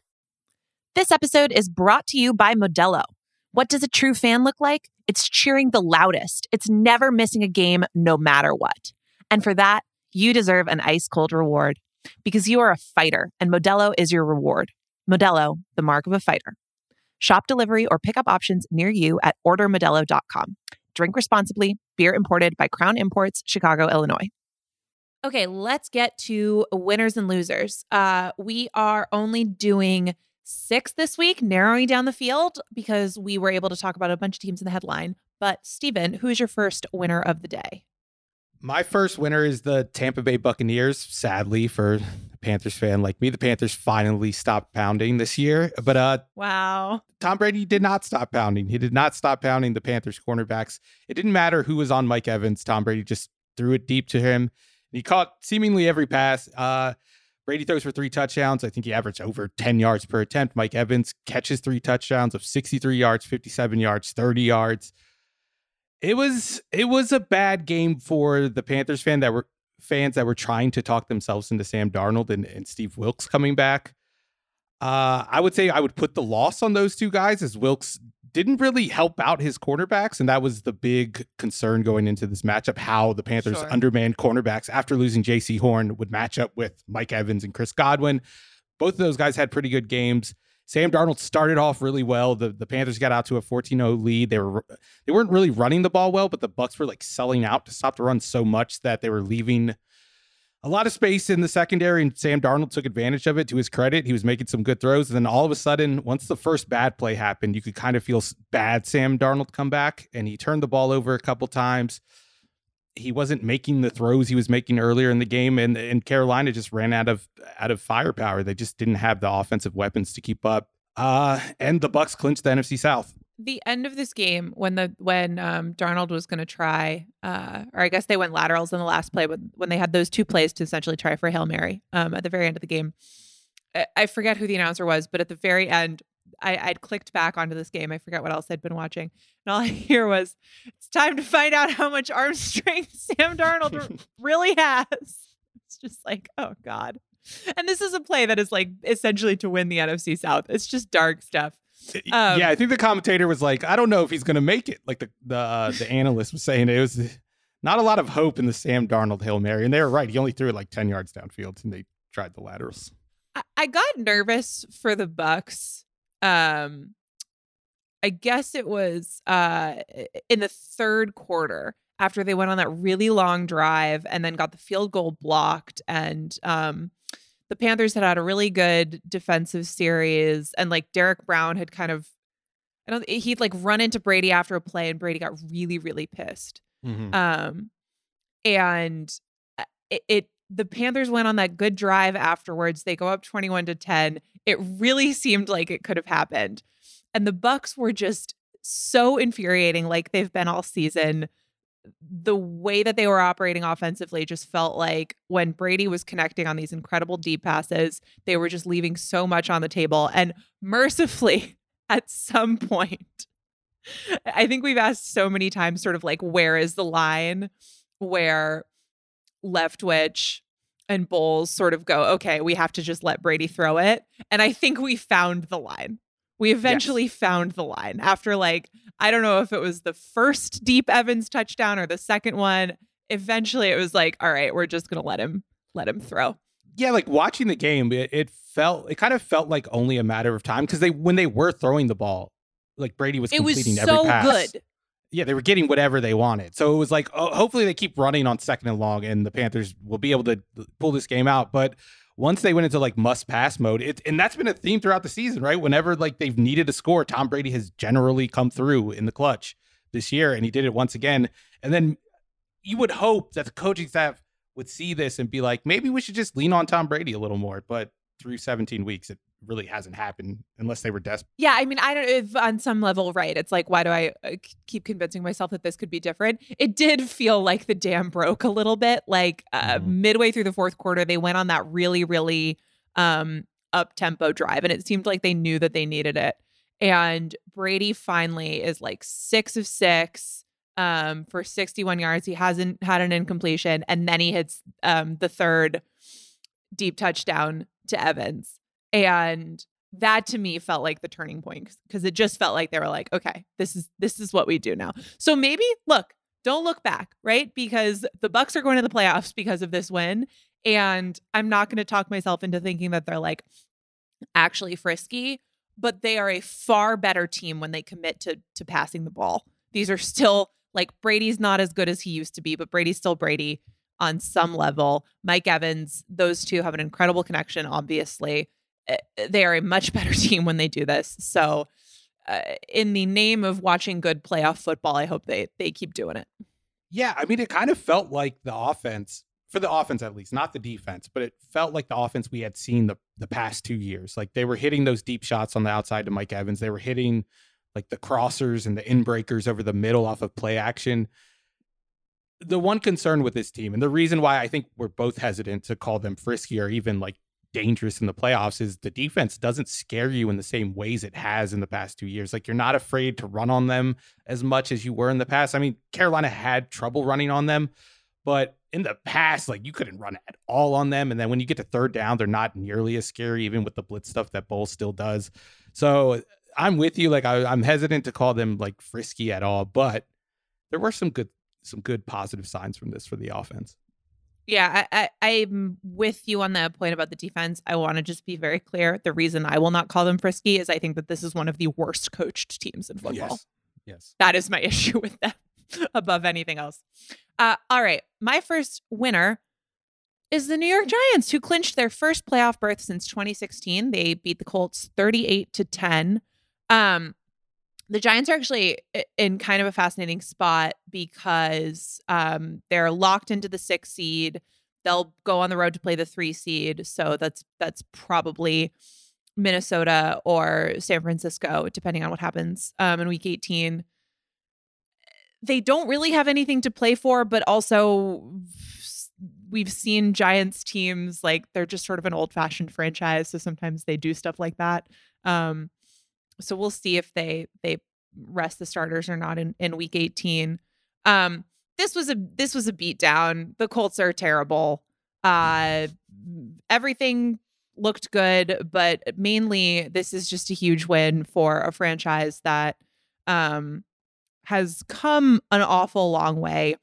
This episode is brought to you by Modelo. What does a true fan look like? It's cheering the loudest. It's never missing a game, no matter what. And for that, you deserve an ice cold reward because you are a fighter and Modelo is your reward. Modelo, the mark of a fighter. Shop delivery or pickup options near you at ordermodelo.com. Drink responsibly. Beer imported by Crown Imports, Chicago, Illinois. Okay, let's get to winners and losers. Uh, we are only doing six this week, narrowing down the field because we were able to talk about a bunch of teams in the headline. But Steven, who's your first winner of the day? My first winner is the Tampa Bay Buccaneers. Sadly, for a Panthers fan like me, the Panthers finally stopped pounding this year. But uh, wow, Tom Brady did not stop pounding. He did not stop pounding the Panthers cornerbacks. It didn't matter who was on Mike Evans. Tom Brady just threw it deep to him. He caught seemingly every pass. Uh, Brady throws for three touchdowns. I think he averaged over 10 yards per attempt. Mike Evans catches three touchdowns of 63 yards, 57 yards, 30 yards. It was it was a bad game for the Panthers fan that were fans that were trying to talk themselves into Sam Darnold and, and Steve Wilks coming back. Uh, I would say I would put the loss on those two guys as Wilks didn't really help out his cornerbacks, and that was the big concern going into this matchup. How the Panthers' Sure. undermanned cornerbacks after losing Jaycee Horn would match up with Mike Evans and Chris Godwin. Both of those guys had pretty good games. Sam Darnold started off really well. The the Panthers got out to a 14-0 lead. They were they weren't really running the ball well, but the Bucks were like selling out to stop the run so much that they were leaving a lot of space in the secondary, and Sam Darnold took advantage of it. To his credit, he was making some good throws. And then all of a sudden, once the first bad play happened, you could kind of feel bad Sam Darnold come back, and he turned the ball over a couple times. He wasn't making the throws he was making earlier in the game, and and Carolina just ran out of out of firepower. They just didn't have the offensive weapons to keep up. Uh, and the Bucks clinched the NFC South. The end of this game, when the when um, Darnold was going to try, uh, or I guess they went laterals in the last play, but when they had those two plays to essentially try for a hail mary um, at the very end of the game, I, I forget who the announcer was, but at the very end, I, I'd clicked back onto this game. I forget what else I'd been watching, and all *laughs* I hear was, "It's time to find out how much arm *laughs* strength Sam Darnold *laughs* really has." It's just like, oh god. And this is a play that is like essentially to win the NFC South. It's just dark stuff. Um, yeah, I think the commentator was like, I don't know if he's going to make it. Like the the uh, the *laughs* analyst was saying, it was not a lot of hope in the Sam Darnold hail mary, and they were right. He only threw it like ten yards downfield, and they tried the laterals. I, I got nervous for the Bucks. Um, I guess it was uh in the third quarter after they went on that really long drive and then got the field goal blocked and um the Panthers had had a really good defensive series and like Derrick Brown had kind of I don't he'd like run into Brady after a play and Brady got really really pissed. Um and uh, it, it the Panthers went on that good drive afterwards. They go up 21 to 10. It really *laughs* seemed like it could have happened. And the Bucks were just so infuriating like they've been all season. The way that they were operating offensively just felt like when Brady was connecting on these incredible deep passes, they were just leaving so much on the table. And mercifully, *laughs* at some point, I think we've asked so many times, sort of like, where is the line where Leftwich and Bowles sort of go, okay, we have to just let Brady throw it. And I think we found the line. We eventually yes. found the line after, like, I don't know if it was the first deep Evans touchdown or the second one. Eventually, it was like, all right, we're just going to let him let him throw. Yeah, like watching the game, it, it felt it kind of felt like only a matter of time because they when they were throwing the ball, like Brady was completing it was so every pass. good yeah, they were getting whatever they wanted. So it was like, oh, hopefully they keep running on second and long, and the Panthers will be able to pull this game out. But once they went into like must pass mode, it, and that's been a theme throughout the season, right? Whenever like they've needed a score, Tom Brady has generally come through in the clutch this year, and he did it once again. And then you would hope that the coaching staff would see this and be like, maybe we should just lean on Tom Brady a little more. But through 17 weeks, it really hasn't happened unless they were desperate. Yeah, I mean, I don't if on some level, right? It's like, why do I uh, keep convincing myself that this could be different? It did feel like the dam broke a little bit. Like uh, mm-hmm. midway through the fourth quarter, they went on that really, really um, up tempo drive, and it seemed like they knew that they needed it. And Brady finally is like six of six um, for 61 yards. He hasn't had an incompletion, and then he hits um, the third deep touchdown to Evans. And that to me felt like the turning point because it just felt like they were like, okay, this is this is what we do now. So maybe look, don't look back, right? Because the Bucks are going to the playoffs because of this win. And I'm not going to talk myself into thinking that they're like actually frisky, but they are a far better team when they commit to to passing the ball. These are still like Brady's not as good as he used to be, but Brady's still Brady on some level. Mike Evans, those two have an incredible connection, obviously. Eh, eh, they are a much *laughs* better team when they do this. So, uh, in the name of watching good playoff football, I hope they they keep doing it. Yeah, I mean, it kind of felt like the offense for the offense at least, not the defense, but it felt like the offense we had seen the the past two years. Like they were hitting those deep shots on the outside to Mike Evans. They were hitting like the crossers and the inbreakers over the middle off of play action. The one concern with this team, and the reason why I think we're both hesitant to call them frisky or even like dangerous in the playoffs is the defense doesn't scare you in the same ways it has in the past two years. Like you're not afraid to run on them as much as you were in the past. I mean, Carolina had trouble running on them, but in the past, like you couldn't run at all on them. And then when you get to third down, they're not nearly as scary, even with the blitz stuff that Bowles still does. So I'm with you. Like I, I'm hesitant to call them like frisky at all, but there were some good some good positive signs from this for the offense. Yeah, I, I, am with you on that point about the defense. I want to just be very clear. The reason I will not call them frisky is I think that this is one of the worst coached teams in football. Yes. yes. That is my *laughs* issue with them above anything else. Uh, all right. My first winner is the New York Giants, who clinched their first playoff berth since 2016. They beat the Colts 38 to 10. Um, the Giants are actually in kind of a fascinating spot because um, they're locked into the six seed. They'll go on the road to play the three seed, so that's that's probably Minnesota or San Francisco, depending on what happens um, in Week 18. They don't really have anything to play for, but also we've seen Giants teams like they're just sort of an old fashioned franchise, so sometimes they do stuff like that. Um, so we'll see if they they rest the starters or not in, in week 18. Um, this was a this was a beatdown. The Colts are terrible. Uh everything looked good, but mainly this is just a huge win for a franchise that um, has come an awful long way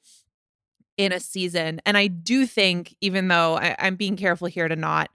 in a season. And I do think, even though I, am being careful here to not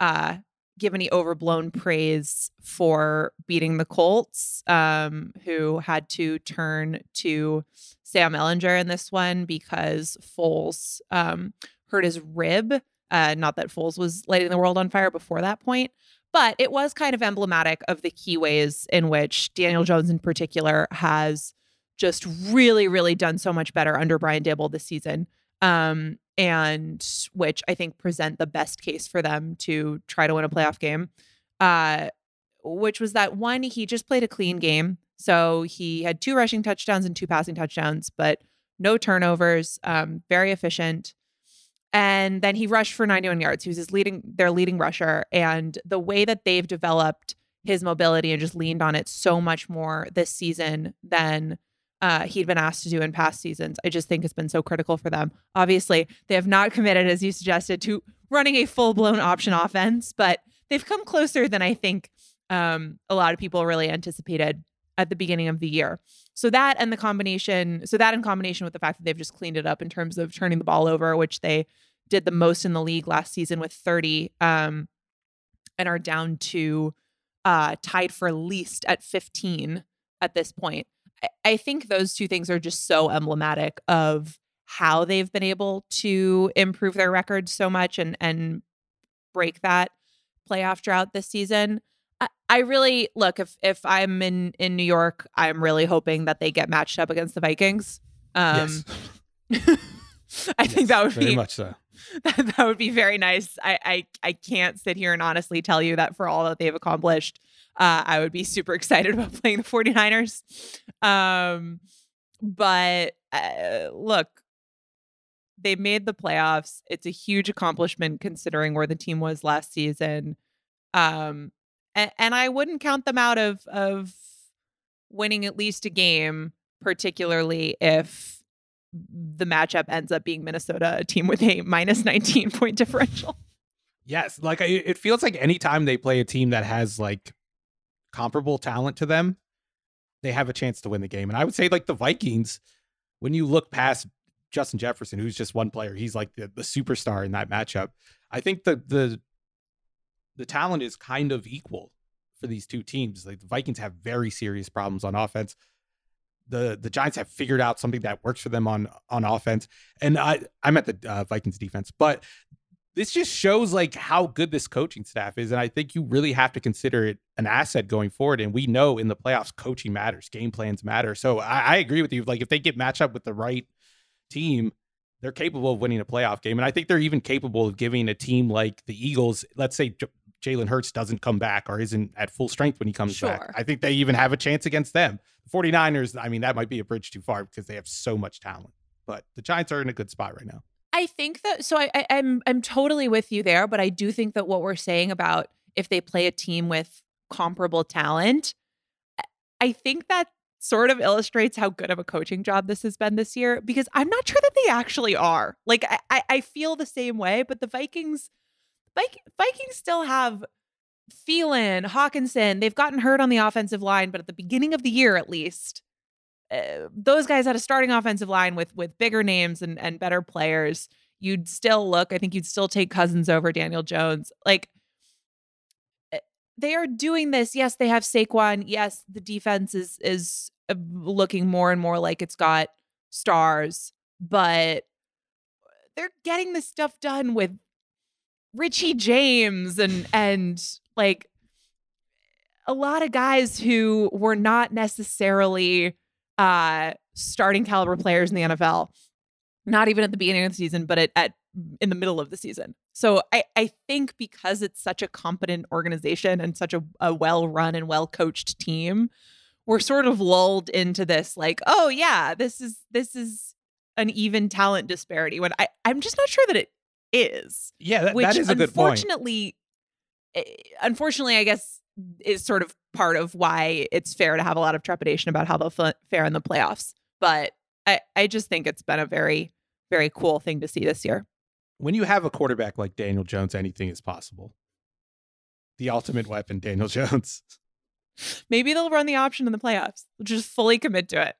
uh, give any overblown praise for beating the Colts, um, who had to turn to Sam Ehlinger in this one because Foles um, hurt his rib. Uh, not that Foles was lighting the world on fire before that point, but it was kind of emblematic of the key ways in which Daniel Jones, in particular, has just really, really done so much better under Brian Daboll this season. Um, and which I think present the best case for them to try to win a playoff game. Uh, which was that one, he just played a clean game. So he had two rushing touchdowns and two passing touchdowns, but no turnovers, um, very efficient. And then he rushed for 91 yards. He was his leading, their leading rusher. And the way that they've developed his mobility and just leaned on it so much more this season than uh, he'd been asked to do in past seasons. I just think it's been so critical for them. Obviously, they have not *laughs* committed, as you suggested, to running a full blown option offense, but they've come closer than I think um, a lot of people really anticipated at the beginning of the year. So that and the combination, so that in combination with the fact that they've just cleaned it up in terms of turning the ball over, which they did the most in the league last season with 30, um, and are down to uh, tied for least at 15 at this point. I think those two things are just so emblematic of how they've been able to improve their record so much and and break that playoff drought this season. I, I really look if if I'm in in New York, I'm really hoping that they get matched up against the Vikings. Um, yes. *laughs* I think that would very be much so. *laughs* That, that would be very nice. I, I I can't sit here and honestly tell you that for all that they've accomplished, uh, I would be super excited about *laughs* playing the 49ers. Um, but uh, look, they made the playoffs. It's a huge accomplishment considering where the team was last season. Um, and, and I wouldn't count them out of of winning at least a game, particularly if the matchup ends up being Minnesota, a team with a minus *laughs* 19 point differential. Yes, like it feels like anytime they play a team that has like comparable talent to them, they have a chance to win the game. And I would say like the Vikings, when you look past Justin Jefferson, who's just one player, he's like the, the superstar in that matchup. I think the the the talent is kind of equal for these two teams. Like the Vikings have very serious problems on offense. The the Giants have figured out something that works for them on on offense. And I I'm at the uh, Vikings defense, but this just shows like how good this coaching staff is and i think you really have to consider it an asset going forward and we know in the playoffs coaching matters game plans matter so i, I agree with you like if they get matched up with the right team they're capable of winning a playoff game and i think they're even capable of giving a team like the eagles let's say J- jalen hurts doesn't come back or isn't at full strength when he comes sure. back i think they even have a chance against them. The 49ers i mean that might be a bridge too far because they have so much talent but the giants are in a good spot right now I think that so I, I I'm I'm totally with you there, but I do think that what we're saying about if they play a team with comparable talent, I think that sort of illustrates how good of a coaching job this has been this year because I'm not sure that they actually are. Like I, I feel the same way, but the Vikings, Vikings still have Thielen, Hockenson. They've gotten hurt on the offensive line, but at the beginning of the year, at least, uh, those guys had a starting offensive line with with bigger names and and better players, you'd still look. I think you'd still take Cousins over Daniel Jones. Like eh, they are doing this. Yes, they have Saquon. Yes, the defense is is uh, looking more and more like it's got stars, but they're getting this stuff done with Richie James and and like a lot of guys who were not necessarily uh, starting caliber players in the NFL, not even at the beginning of the season, but at, at in the middle of the season. So I, I think because it's such a competent organization and such a, a well run and well coached team, we're sort of lulled into this like, oh yeah, this is this is an even talent disparity. When I I'm just not sure that it is. Yeah, that, which that is a good point. Unfortunately, eh, unfortunately, I guess is sort of part of why it's fair to have a lot of trepidation about how they'll fare in the playoffs. But I, I just think it's been a very, very cool thing to see this year. When you have a quarterback like Daniel Jones, anything is possible. the ultimate weapon, Daniel *laughs* Jones. Maybe they'll run the option in the playoffs. Just fully commit to it.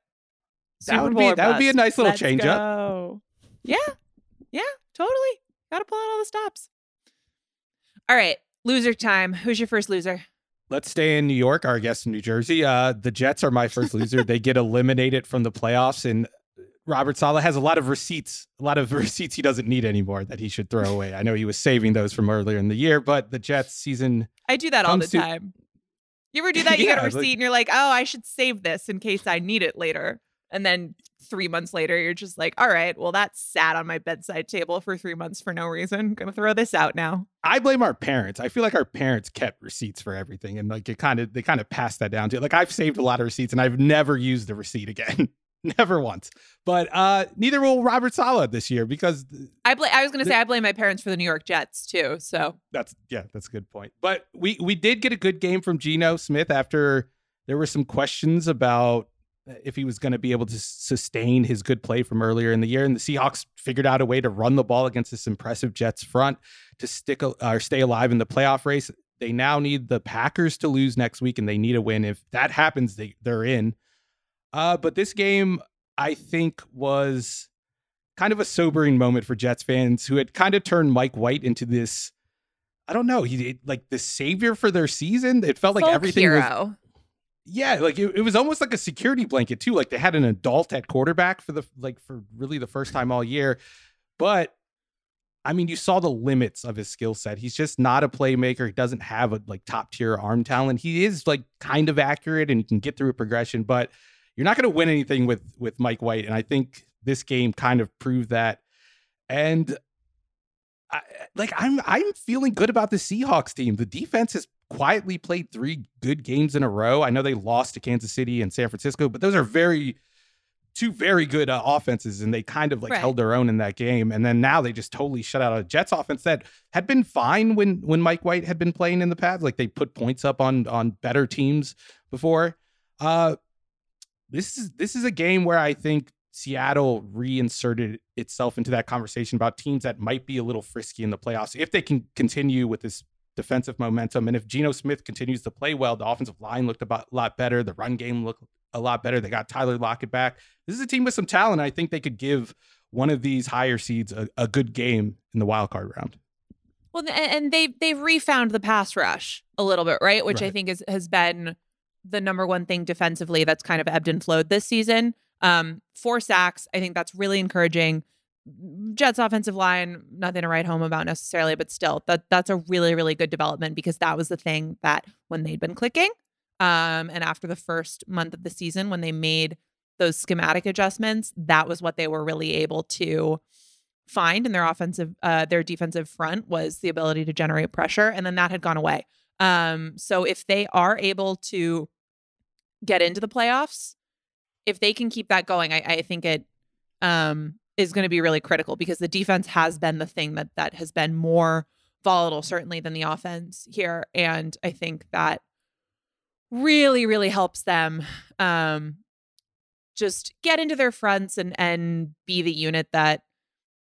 That would Bowl be that would be a nice little Let's change up. Yeah. Yeah, totally. Gotta pull out all the stops. All right. Loser time. Who's your first loser? Let's stay in New York. Our guest in New Jersey. Uh, the Jets are my first loser. they get eliminated from the playoffs, and Robert Saleh has a lot of receipts, a lot of *laughs* receipts he doesn't need anymore that he should throw away. I know he was saving those from earlier in the year, but the Jets season. I do that all the to- time. You ever do *laughs* that? You Yeah, get a like- receipt and you're like, oh, I should save this in case I need it later. And then three months later, you're just like, all right, well, that sat on my bedside table for three months for no reason. Gonna throw this out now. I blame our parents. I feel like our parents kept receipts for everything, and like it kind of they kind of passed that down to you. like I've saved a lot of receipts, and I've never used the receipt again, *laughs* never once. But uh neither will Robert Saleh this year because I bl- I was gonna The- say I blame my parents for the New York Jets too. So That's yeah, that's a good point. But we we did get a good game from Geno Smith after there were some questions about if he was going to be able to sustain his good play from earlier in the year, and the Seahawks figured out a way to run the ball against this impressive Jets front to stick a- or stay alive in the playoff race. They now need the Packers to lose next week, and they need a win. If that happens, they they're in. Uh, but this game, I think, was kind of a sobering moment for Jets fans who had kind of turned Mike White into this. I don't know. He like the savior for their season. It felt like folk everything was hero. Yeah, like it, it was almost like a security blanket too. Like they had an adult at quarterback for the like for really the first time all year. But I mean, you saw the limits of his skill set. He's just not a playmaker. He doesn't have a like top tier arm talent. He is like kind of accurate and he can get through a progression, but you're not going to win anything with with Mike White. And I think this game kind of proved that. And I, like I'm I'm feeling good about the Seahawks team. The defense has quietly played three good games in a row. I know they lost to Kansas City and San Francisco, but those are very two very good uh, offenses, and they kind of like Right. held their own in that game. And then now they just totally shut out a Jets offense that had been fine when when Mike White had been playing in the past. Like they put points up on on better teams before. Uh, this is this is a game where I think Seattle reinserted itself into that conversation about teams that might be a little frisky in the playoffs if they can continue with this defensive momentum. And if Geno Smith continues to play well, the offensive line looked a lot better. The run game looked a lot better. They got Tyler Lockett back. This is a team with some talent. I think they could give one of these higher seeds a, a good game in the wild card round. Well, and they they've refound the pass rush a little bit, right? Which I think is has been the number one thing defensively that's kind of ebbed and flowed this season. Um, four sacks, I think that's really encouraging. Jets offensive line, nothing to write home about necessarily, but still, that that's a really really good development because that was the thing that when they'd been clicking, um, and after the first month of the season when they made those schematic adjustments, that was what they were really able to find in their offensive uh their defensive front was the ability to generate pressure and then that had gone away. Um so if they are able to get into the playoffs if they can keep that going i, I think it um is going to be really critical because the defense has been the thing that that has been more volatile certainly than the offense here and i think that really really helps them um just get into their fronts and and be the unit that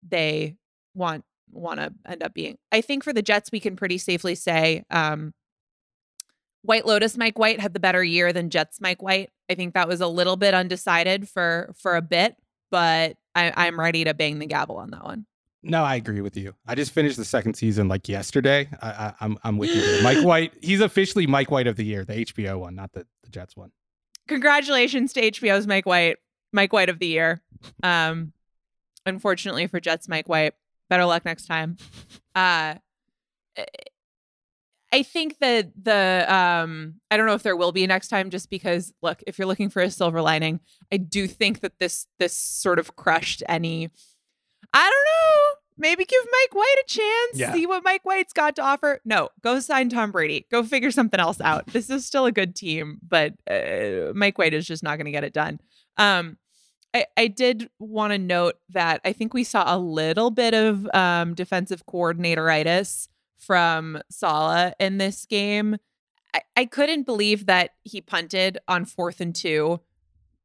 they want want to end up being. I think for the Jets, we can pretty safely say um, White Lotus Mike White had the better year than Jets Mike White. I think that was a little bit undecided for for a bit, but I, I'm ready to bang the gavel on that one. No, I agree with you. I just finished the second season like yesterday. I, I, I'm I'm with you. There. Mike *laughs* White, he's officially Mike White of the year, the HBO one, not the, the Jets one. Congratulations to HBO's Mike White, Mike White of the year. Um, unfortunately for Jets Mike White, better luck next time. Uh, I think that the um I don't know if there will be next time just because look, if you're looking for a silver lining, I do think that this this sort of crushed any I don't know, maybe give Mike White a chance, Yeah. see what Mike White's got to offer. No, go sign Tom Brady. Go figure something else out. This is still a good team, but uh, Mike White is just not going to get it done. Um I, I did want to note that I think we saw a little bit of um, defensive coordinatoritis from Saleh in this game. I, I couldn't believe that he punted on fourth and two,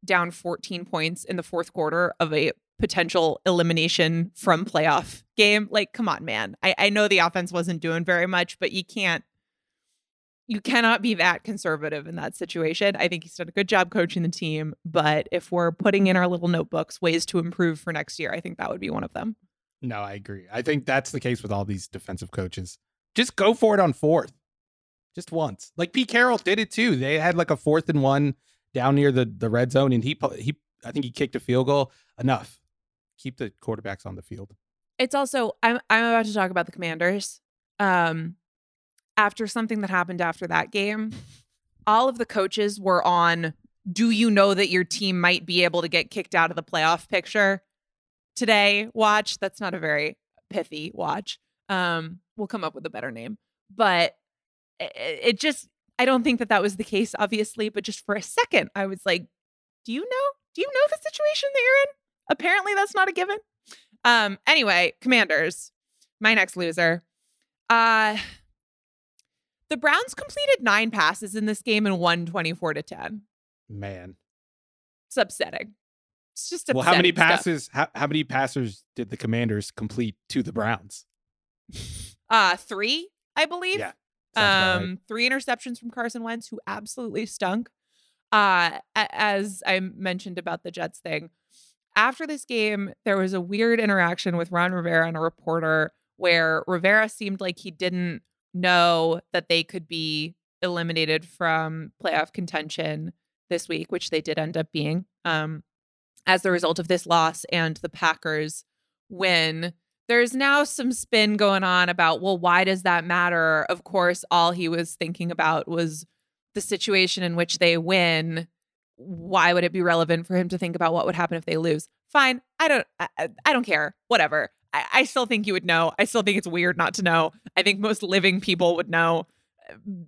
down 14 points in the fourth quarter of a potential elimination from playoff game. Like, come on, man. I, I know the offense wasn't doing very much, but you can't you cannot be that conservative in that situation. I think he's done a good job coaching the team, but if we're putting in our little notebooks ways to improve for next year, I think that would be one of them. No, I agree. I think that's the case with all these defensive coaches. Just go for it on fourth, just once. Like Pete Carroll did it too. They had like a fourth and one down near the the red zone, and he he I think he kicked a field goal. Enough. Keep the quarterbacks on the field. It's also I'm I'm about to talk about the Commanders. Um, after something that happened after that game, all of the coaches were on. Do you know that your team might be able to get kicked out of the playoff picture today? Watch. That's not a very pithy watch. Um, we'll come up with a better name, but it, it just I don't think that that was the case, obviously. But just for a second, I was like, "Do you know? Do you know the situation that you're in?" Apparently, that's not a given. Um. Anyway, Commanders, my next loser. Uh the Browns completed nine passes in this game and won 24 to 10. Man. It's upsetting. It's just Well, how many passes? How, how many passers did the Commanders complete to the Browns? Uh three, I believe. Yeah, about right. Um, three interceptions from Carson Wentz, who absolutely stunk. Uh, as I mentioned about the Jets thing, after this game, there was a weird interaction with Ron Rivera and a reporter where Rivera seemed like he didn't know that they could be eliminated from playoff contention this week, which they did end up being, um, as the result of this loss and the Packers win. There's now some spin going on about, well, why does that matter? Of course, all he was thinking about was the situation in which they win. Why would it be relevant for him to think about what would happen if they lose? Fine, I don't, I, I- don't care. Whatever. I, I still think you would know. I still think it's weird not to know. I think most living people would know.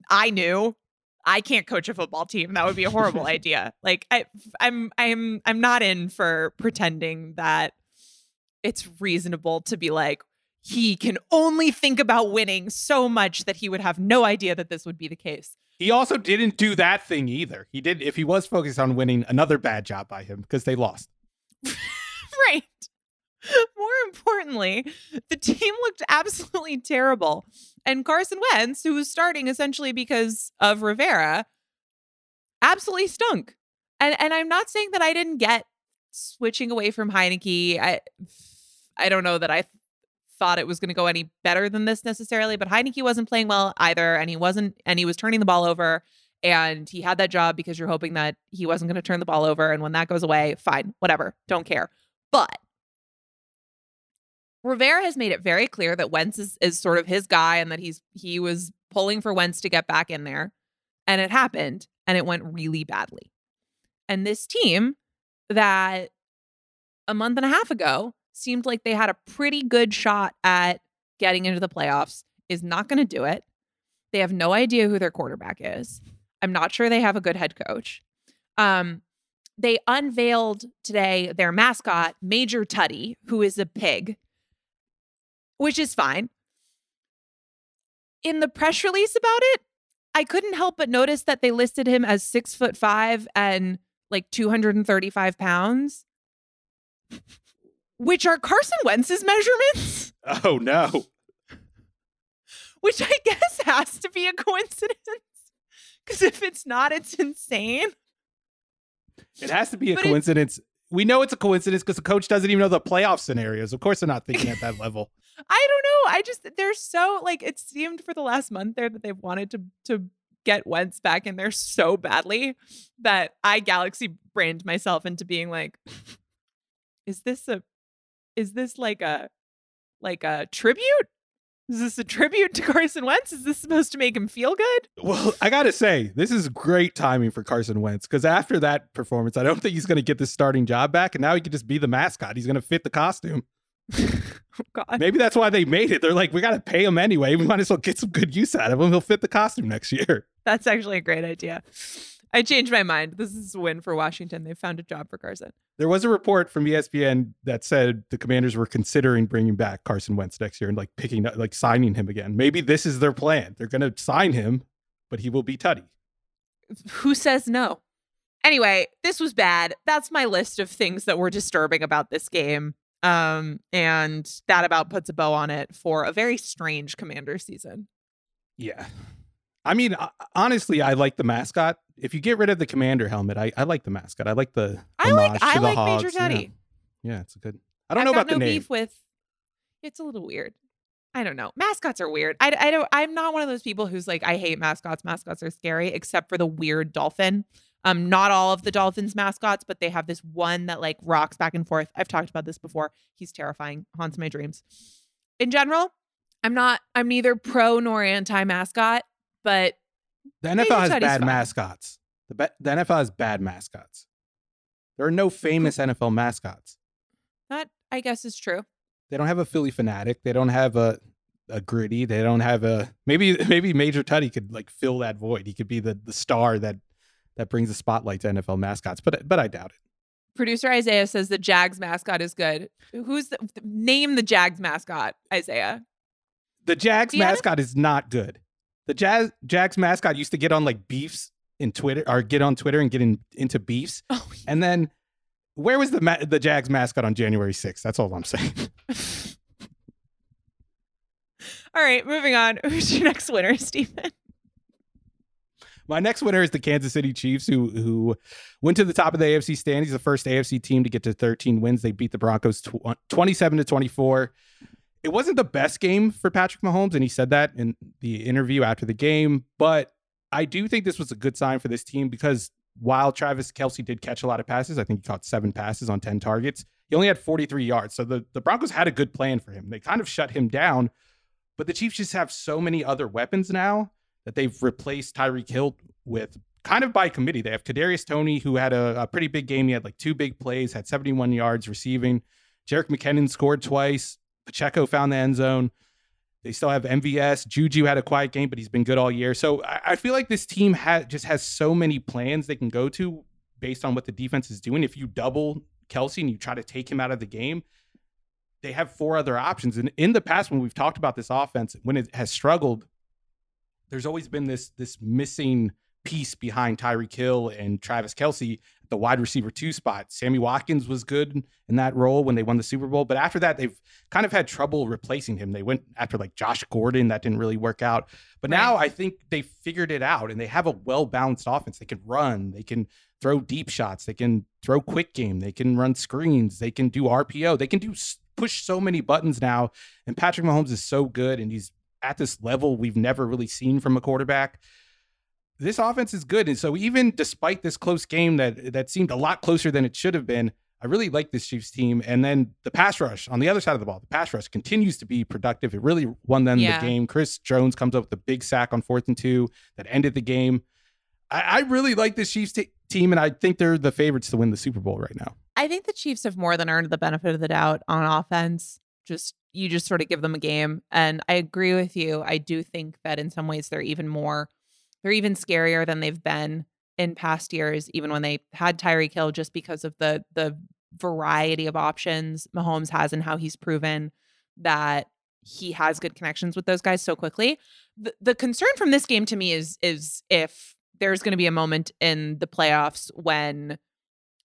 I knew. I can't coach a football team. That would be a horrible *laughs* idea. Like I, I'm, I'm, I'm not in for pretending that it's reasonable to be like he can only think about winning so much that he would have no idea that this would be the case. He also didn't do that thing either. He did if he was focused on winning, another bad job by him because they lost. *laughs* right. *laughs* More importantly, the team looked absolutely terrible. And Carson Wentz, who was starting essentially because of Rivera, absolutely stunk. And and I'm not saying that I didn't get switching away from Heinicke. I I don't know that I thought it was going to go any better than this necessarily, but Heinicke wasn't playing well either, and he wasn't and he was turning the ball over. And he had that job because you're hoping that he wasn't going to turn the ball over. And when that goes away, fine, whatever, don't care. But Rivera has made it very clear that Wentz is, is sort of his guy and that he's he was pulling for Wentz to get back in there. And it happened and it went really badly. And this team that a month and a half ago seemed like they had a pretty good shot at getting into the playoffs is not going to do it. They have no idea who their quarterback is. I'm not sure they have a good head coach. Um, they unveiled today their mascot, Major Tuddy, who is a pig, which is fine. In the press release about it, I couldn't help but notice that they listed him as six foot five and like 235 pounds, which are Carson Wentz's measurements, Oh no. *laughs* which I guess has to be a coincidence. Because if it's not, it's insane. It has to be a But it- coincidence. we know it's a coincidence because the coach doesn't even know the playoff scenarios. Of course, they're not thinking at that level. I don't know. I just they're so like it seemed for the last month there that they've wanted to to get Wentz back in there so badly that I galaxy brained myself into being like, is this a is this like a like a tribute? Is this a tribute to Carson Wentz? Is this supposed to make him feel good? Well, I gotta say, this is great timing for Carson Wentz because after that performance, I don't think he's gonna get this starting job back, and now he can just be the mascot. He's gonna fit the costume. *laughs* Oh God. Maybe that's why they made it. They're like, we gotta pay him anyway. We might as well get some good use out of him. He'll fit the costume next year. *laughs* That's actually a great idea. I changed my mind. This is a win for Washington. They found a job for Carson. There was a report from ESPN that said the Commanders were considering bringing back Carson Wentz next year and like picking up, like signing him again. Maybe this is their plan. They're gonna sign him, but he will be Tuddy. Who says no? Anyway, this was bad. That's my list of things that were disturbing about this game. Um, and that about puts a bow on it for a very strange commander season. Yeah. I mean, honestly, I like the mascot. If you get rid of the commander helmet, I, I like the mascot. I like the. I like I like Major Hogs. Teddy. Yeah. yeah, it's a good. I don't I've know about the name. beef with. It's a little weird. I don't know. Mascots are weird. I, I don't. I'm not one of those people who's like I hate mascots. Mascots are scary, except for the weird dolphin. Um, not all of the dolphins mascots, but they have this one that like rocks back and forth. I've talked about this before. He's terrifying. Haunts my dreams. In general, I'm not. I'm neither pro nor anti mascot, but The NFL has bad fine. mascots. The, the NFL has bad mascots. There are no famous NFL mascots. that I guess is true. They don't have a Phillie Phanatic. They don't have a a gritty. They don't have a maybe *laughs* maybe Major Tuddy could like fill that void. He could be the the star that that brings the spotlight to NFL mascots. But but I doubt it. Producer Isaiah says the Jags mascot is good. Who's the name the Jags mascot, Isaiah? The Jags N- mascot is not good. The Jazz Jags mascot used to get on like beefs in Twitter or get on Twitter and get in, into beefs. *laughs* Oh, And then where was the ma- the Jags mascot on January 6th? That's all I'm saying. *laughs* *laughs* All right, moving on. Who's your next winner, Steven? My next winner is the Kansas City Chiefs, who who went to the top of the AFC standings. The first AFC team to get to 13 wins. They beat the Broncos tw- uh, 27 to 24. It wasn't the best game for Patrick Mahomes, and he said that in the interview after the game. But I do think this was a good sign for this team because while Travis Kelce did catch a lot of passes, I think he caught seven passes on 10 targets. He only had 43 yards. So the, the Broncos had a good plan for him. They kind of shut him down. But the Chiefs just have so many other weapons now that they've replaced Tyreek Hill with kind of by committee. They have Kadarius Toney, who had a, a pretty big game. He had like two big plays, had 71 yards receiving. Jerick McKinnon scored twice. Pacheco found the end zone. They still have MVS. Juju had a quiet game, but he's been good all year. So I, I feel like this team ha- just has so many plans they can go to based on what the defense is doing. If you double Kelce and you try to take him out of the game, they have four other options. And in the past, when we've talked about this offense, when it has struggled, there's always been this this missing piece behind Tyreek Hill and Travis Kelce at the wide receiver two spot. Sammy Watkins was good in that role when they won the Super Bowl, but after that, they've kind of had trouble replacing him. They went after like Josh Gordon, that didn't really work out. But now I think they figured it out and they have a well balanced offense. They can run, they can throw deep shots, they can throw quick game, they can run screens, they can do RPO, they can do push so many buttons now. And Patrick Mahomes is so good and he's at this level we've never really seen from a quarterback. This offense is good. And so even despite this close game that that seemed a lot closer than it should have been, I really like this Chiefs team. And then the pass rush on the other side of the ball, the pass rush continues to be productive. It really won them Yeah. the game. Chris Jones comes up with a big sack on fourth and two that ended the game. I, I really like this Chiefs t- team, and I think they're the favorites to win the Super Bowl right now. I think the Chiefs have more than earned the benefit of the doubt on offense. Just you just sort of give them a game. And I agree with you. I do think that in some ways they're even more they're even scarier than they've been in past years, even when they had Tyreek Hill, just because of the the variety of options Mahomes has and how he's proven that he has good connections with those guys so quickly. The the concern from this game to me is is if there's going to be a moment in the playoffs when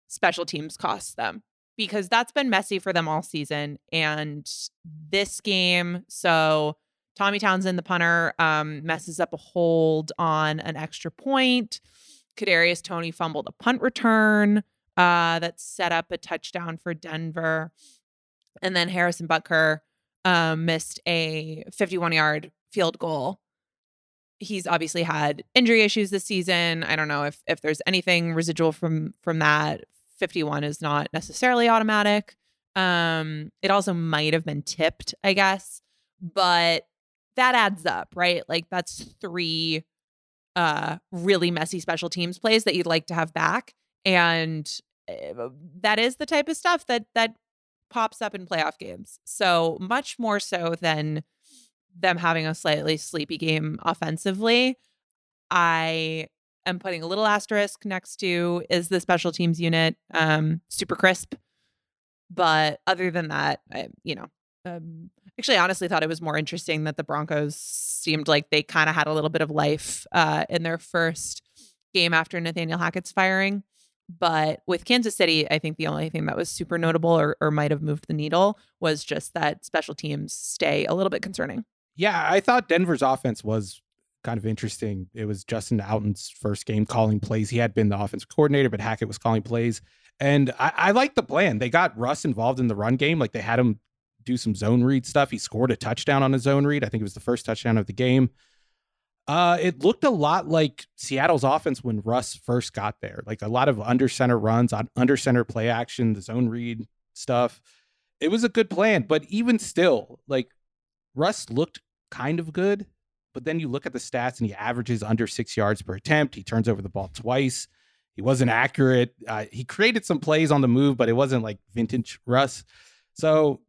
special teams costs them because that's been messy for them all season. And this game, so Tommy Townsend, the punter, um, messes up a hold on an extra point. Kadarius Toney fumbled a punt return uh, that set up a touchdown for Denver. And then Harrison Butker um, missed a 51 yard field goal. He's obviously had injury issues this season. I don't know if if there's anything residual from from that. 51 is not necessarily automatic. Um, it also might have been tipped, I guess, but that adds up, right? Like that's three uh really messy special teams plays that you'd like to have back and uh, that is the type of stuff that that pops up in playoff games. So much more so than them having a slightly sleepy game offensively. I am putting a little asterisk next to is the special teams unit um super crisp. But other than that, I you know, um actually honestly thought it was more interesting that the Broncos seemed like they kind of had a little bit of life uh in their first game after Nathaniel Hackett's firing. But with Kansas City, I think the only thing that was super notable or, or might have moved the needle was just that special teams stay a little bit concerning. Yeah, I thought Denver's offense was kind of interesting. It was Justin Outten's first game calling plays. He had been the offensive coordinator, but Hackett was calling plays. And I, I like the plan. They got Russ involved in the run game. Like they had him do some zone read stuff. He scored a touchdown on a zone read. I think it was the first touchdown of the game. Uh, it looked a lot like Seattle's offense when Russ first got there. Like a lot of under center runs, on under center play action, the zone read stuff. It was a good plan, but even still, like Russ looked kind of good. But then you look at the stats and he averages under six yards per attempt. He turns over the ball twice. He wasn't accurate. Uh, he created some plays on the move, but it wasn't like vintage Russ. So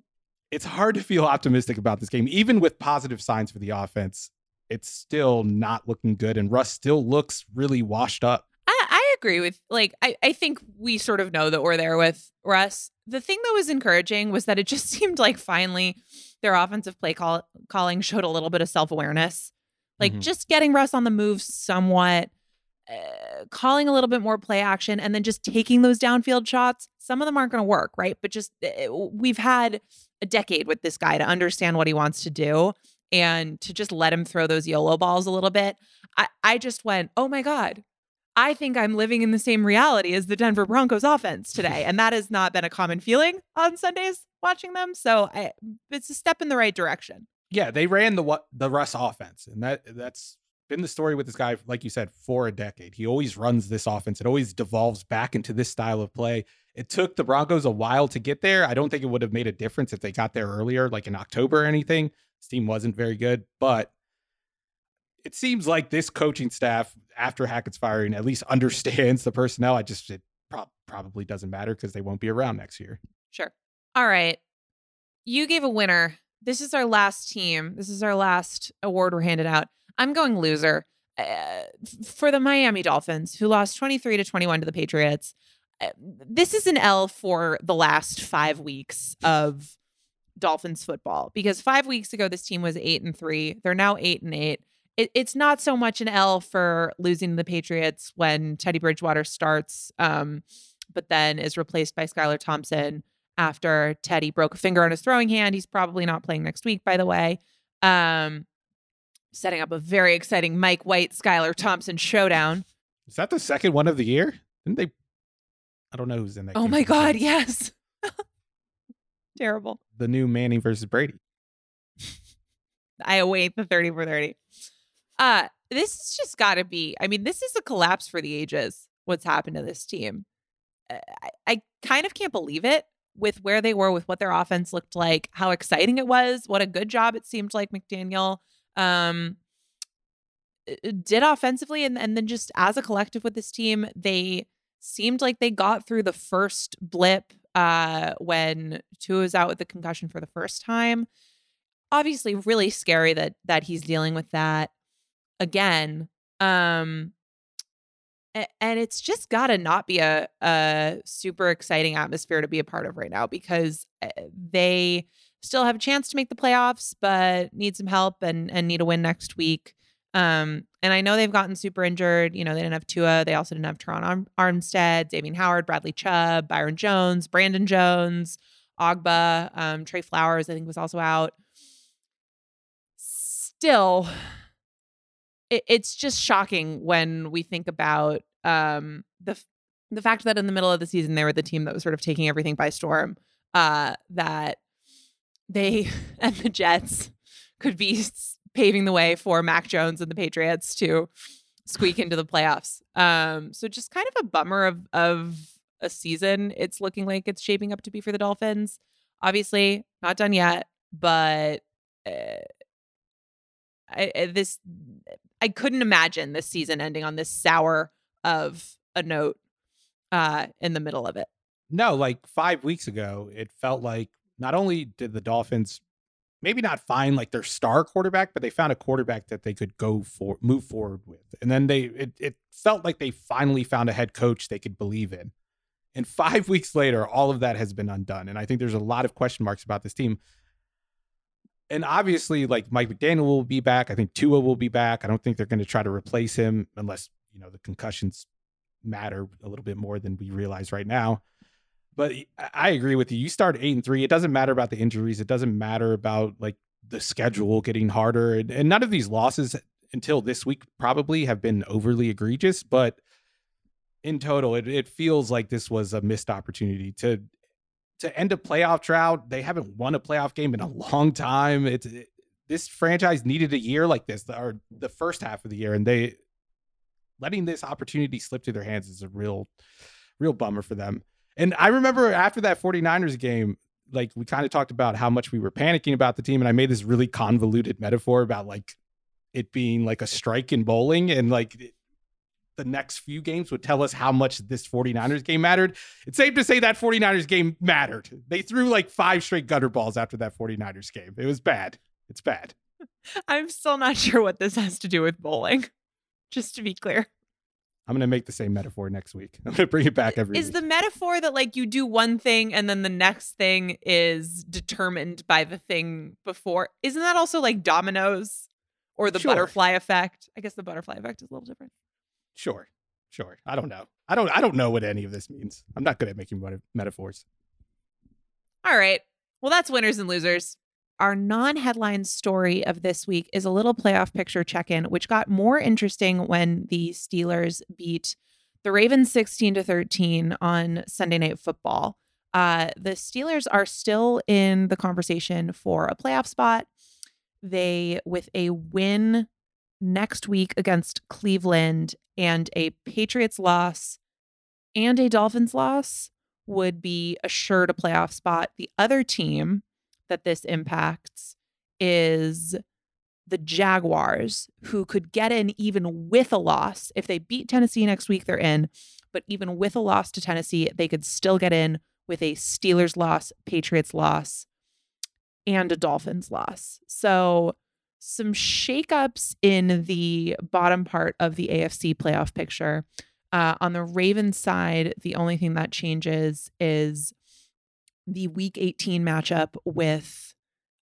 it's hard to feel optimistic about this game, even with positive signs for the offense. It's still not looking good, and Russ still looks really washed up. I, I agree with like I, I think we sort of know that we're there with Russ. The thing that was encouraging was that it just *laughs* seemed like finally their offensive play call, calling showed a little bit of self awareness, like Mhm. just getting Russ on the move somewhat, uh, calling a little bit more play action, and then just taking those downfield shots. Some of them aren't going to work, right? But just uh, we've had a decade with this guy to understand what he wants to do and to just let him throw those YOLO balls a little bit. I, I just went, oh my God, I think I'm living in the same reality as the Denver Broncos offense today. And that has not been a common feeling on Sundays watching them. So I, it's a step in the right direction. Yeah, they ran the what the Russ offense, and that that's been the story with this guy, like you said, for a decade. He always runs this offense. It always devolves back into this style of play. It took the Broncos a while to get there. I don't think it would have made a difference if they got there earlier, like in October or anything. This team wasn't very good, but it seems like this coaching staff, after Hackett's firing, at least understands the personnel. I just it prob- probably doesn't matter because they won't be around next year. Sure. All right. You gave a winner. This is our last team. This is our last award we're handed out. I'm going loser. Uh, for the Miami Dolphins, who lost 23 to 21 to the Patriots. Uh, this is an L for the last five weeks of Dolphins football because five weeks ago this team was eight and three. They're now eight and eight. It, it's not so much an L for losing the Patriots when Teddy Bridgewater starts, um, but then is replaced by Skylar Thompson after Teddy broke a finger on his throwing hand. He's probably not playing next week, by the way. Um, setting up a very exciting Mike White Skylar Thompson showdown. Is that the second one of the year? Didn't they? I don't know who's in that. Oh my God, yes. *laughs* Terrible. The new Manning versus Brady. *laughs* I await the 30 for 30. Uh, this has just got to be, I mean, this is a collapse for the ages, what's happened to this team. Uh, I, I kind of can't believe it with where they were, with what their offense looked like, how exciting it was, what a good job it seemed like McDaniel um, uh, did offensively. And, and then just as a collective with this team, they seemed like they got through the first blip uh, when Tua was out with the concussion for the first time obviously really scary that that he's dealing with that again um and it's just got to not be a a super exciting atmosphere to be a part of right now because uh, they still have a chance to make the playoffs but need some help and and need a win next week um and I know they've gotten super injured you know they didn't have Tua they also didn't have Terron Arm- Armstead Xavien Howard Bradley Chubb Byron Jones Brandon Jones Ogbah um Trey Flowers I think was also out. Still it, it's just shocking when we think about um the the fact that in the middle of the season they were the team that was sort of taking everything by storm uh that they *laughs* and the Jets could be paving the way for Mac Jones and the Patriots to squeak into the playoffs. Um so just kind of a bummer of of a season it's looking like it's shaping up to be for the Dolphins. Obviously, not done yet, but uh, I, I- this I couldn't imagine this season ending on this sour of a note uh in the middle of it. No, like five weeks ago, it felt like not only did the Dolphins maybe not find like their star quarterback, but they found a quarterback that they could go for move forward with. And then they it, it felt like they finally found a head coach they could believe in. And five *laughs* weeks later, all of that has been undone. And I think there's a lot of question marks about this team. And obviously, like Mike McDaniel will be back. I think Tua will be back. I don't think they're going to try to replace him unless, you know, the concussions matter a little bit more than we realize right now. But I- agree with you. You start eight and three. It doesn't matter about the injuries. It doesn't matter about like the schedule getting harder. And, and none of these losses until this week probably have been overly egregious, but in total, it, it feels like this was a missed opportunity to to end a playoff drought. They haven't won a playoff game in a long time. It's it, this franchise needed a year like this, or the first half of the year, and they letting this opportunity slip through their hands is a real, real bummer for them. And I remember after that 49ers game, like we kind of talked about how much we were panicking about the team, and I made this really convoluted metaphor about like it being like a strike in bowling, and like the next few games would tell us how much this 49ers game mattered. It's safe to say that 49ers game mattered. They threw like five straight gutter balls after that 49ers game. It was bad. It's bad. *laughs* I'm still not sure what this has to do with bowling. Just to be clear. I'm gonna make the same metaphor next week. *laughs* I'm gonna bring it back every. Is week. the metaphor that like you do one thing and then the next thing is determined by the thing before? Isn't that also like dominoes or the Sure. butterfly effect? I guess the butterfly effect is a little different. Sure, sure. I don't know. I don't. I don't know what any of this means. I'm not good at making meta- metaphors. All right. Well, that's winners and losers. Our non headline story of this week is a little playoff picture check in, which got more interesting when the Steelers beat the Ravens 16 to 13 on Sunday Night Football. Uh, the Steelers are still in the conversation for a playoff spot. They, with a win next week against Cleveland and a Patriots loss and a Dolphins loss, would be assured a playoff spot. The other team that this impacts is the Jaguars, who could get in even with a loss. If they beat Tennessee next week, they're in. But even with a loss to Tennessee, they could still get in with a Steelers loss, Patriots loss, and a Dolphins loss. So some shakeups in the bottom part of the AFC playoff picture. Uh, on the Ravens side, the only thing that changes is the Week 18 matchup with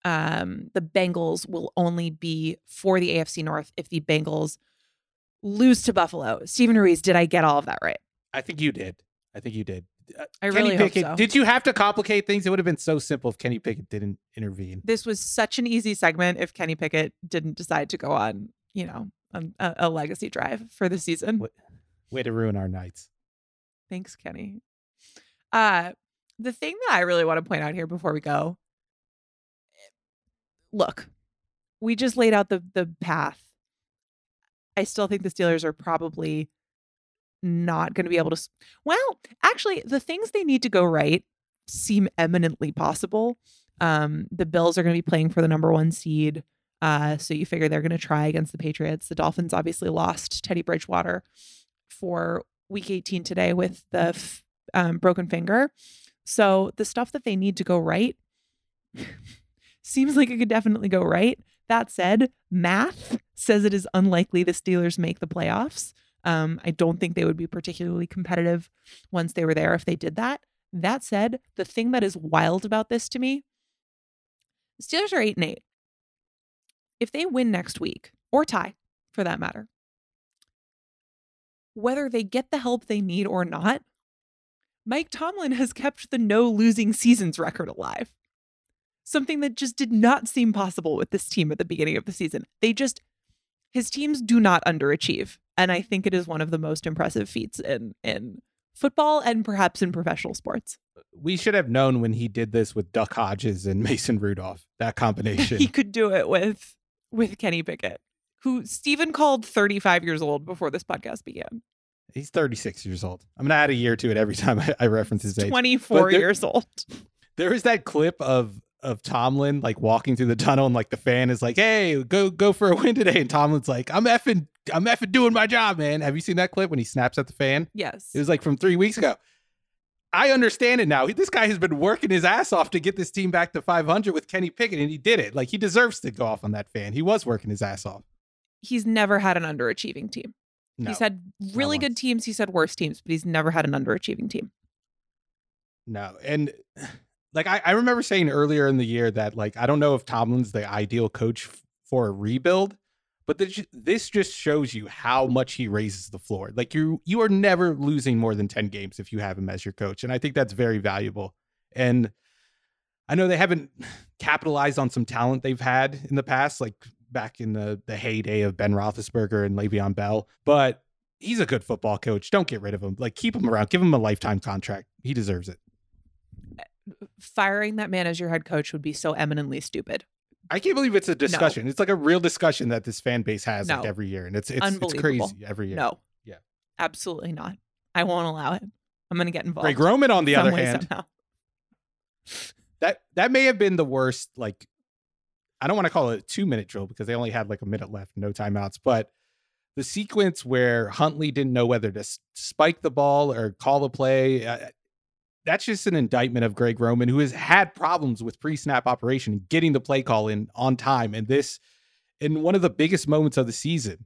um, the Bengals will only be for the AFC North if the Bengals lose to Buffalo. Steven Ruiz, did I get all of that right? I think you did. I think you did. I Kenny really hope Pickett. so. Did you have to complicate things? It would have been so simple if Kenny Pickett didn't intervene. This was such an easy segment if Kenny Pickett didn't decide to go on, you know, a, a legacy drive for the season. What- Way to ruin our nights. Thanks, Kenny. Uh, the thing that I really want to point out here before we go look, we just laid out the the path. I still think the Steelers are probably not going to be able to. Well, actually, the things they need to go right seem eminently possible. Um, the Bills are going to be playing for the number one seed. Uh, so you figure they're going to try against the Patriots. The Dolphins obviously lost Teddy Bridgewater for week 18 today with the f- um, broken finger. So the stuff that they need to go right *laughs* seems like it could definitely go right. That said, math says it is unlikely the Steelers make the playoffs. Um, I don't think they would be particularly competitive once they were there if they did that. That said, the thing that is wild about this to me, the Steelers are eight and eight. If they win next week or tie, for that matter, whether they get the help they need or not, Mike Tomlin has kept the no losing seasons record alive. Something that just did not seem possible with this team at the beginning of the season. They just, his teams do not underachieve. And I mm-hmm. think it is one of the most impressive feats in, in football and perhaps in professional sports. Uh, we should have known when he did this with Duck Hodges and *laughs* Mason Rudolph. That combination. he could do it with with Kenny Pickett, who Steven called 35 years old before this podcast began. He's 36 years old. I'm gonna add a year to it every *laughs* time I, I reference his age. 24 there- years old. *laughs* There is that clip of of Tomlin like walking through the tunnel and like the fan is like, "Hey, go go for a win today," and Tomlin's like, "I'm effing I'm effing doing my job, man." Have you seen that clip when he snaps at the fan? Yes. It was like from three weeks ago. I understand it now. This guy has been working his ass off to get this team back to 500 with Kenny Pickett, and he did it. Like he deserves to go off on that fan. He was working his ass off. he's never had an underachieving team. No, He's had really good teams. He's had worse teams, but he's never had an underachieving team. no, and like I, I remember saying earlier in the year that like I don't know if Tomlin's the ideal coach for a rebuild, but this, this just shows you how much he raises the floor. Like you you are never losing more than 10 games if you have him as your coach, and I think that's very valuable. And I know they haven't *sighs* capitalized on some talent they've had in the past, like back in the the heyday of Ben Roethlisberger and Le'Veon Bell, but he's a good football coach. Don't get rid of him. Like keep him around. Give him a lifetime contract. He deserves it. Firing that man as your head coach would be so eminently stupid. I can't believe it's a discussion. It's like a real discussion that this fan base has like every year, and it's it's it's crazy every year. No. Yeah. Absolutely not. I won't allow it. I'm going to get involved. Greg Roman, on the other way, hand, somehow. that that may have been the worst. Like, I don't want to call it a two minute drill because they only had like a minute left, no timeouts. But the sequence where Huntley didn't know whether to spike the ball or call a play, uh, that's just an indictment of Greg Roman, who has had problems with pre snap operation getting the play call in on time. And this, in one of the biggest moments of the season,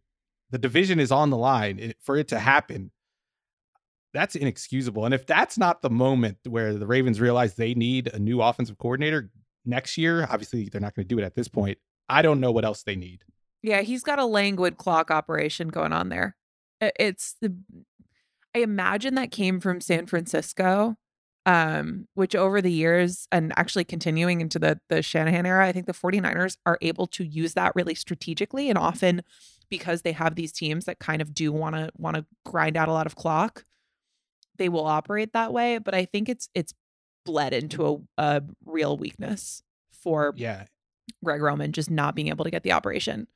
the division is on the line for it to happen. That's inexcusable. And if that's not the moment where the Ravens realize they need a new offensive coordinator next year, obviously they're not going to do it at this point. I don't know what else they need. Yeah, he's got a languid clock operation going on there. It's the I imagine that came from San Francisco, um, which over the years and actually continuing into the the Shanahan era, I think the 49ers are able to use that really strategically and often because they have these teams that kind of do want to want to grind out a lot of clock, they will operate that way, but I think it's it's bled into a, a real weakness for Yeah. Greg Roman just not being able to get the operation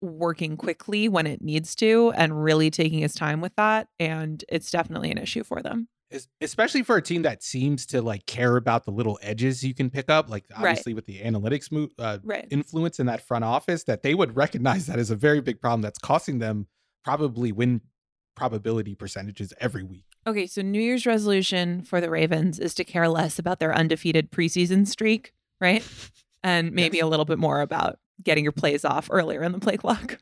working quickly when it needs to and really taking his time with that. And it's definitely an issue for them. Es- Especially for a team that seems to like care about the little edges you can pick up, like Right. obviously with the analytics move, uh, Right. influence in that front office, that they would recognize that as a very big problem that's costing them probably win probability percentages every week. Okay, so New Year's resolution for the Ravens is to care less about their undefeated preseason streak, right? And maybe Yes. a little bit more about getting your plays off earlier in the play clock.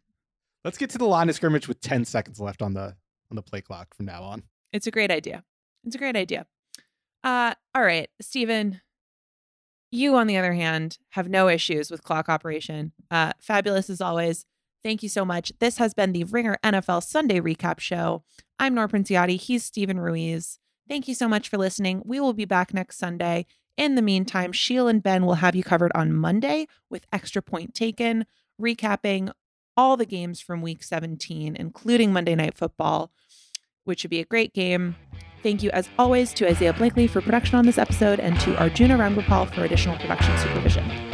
Let's get to the line of scrimmage with 10 seconds left on the on the play clock from now on. It's a great idea. It's a great idea. Uh, all right, Steven. You, on the other hand, have no issues with clock operation. Uh, fabulous as always. Thank you so much. This has been the Ringer NFL Sunday Recap Show. I'm Nor Princiotti. He's Steven Ruiz. Thank you so much for listening. We will be back next Sunday. In the meantime, Sheil and Ben will have you covered on Monday with Extra Point Taken, recapping all the games from week 17, including Monday Night Football, which should be a great game. Thank you, as always, to Isaiah Blakely for production on this episode and to Arjuna Ramgopal for additional production supervision.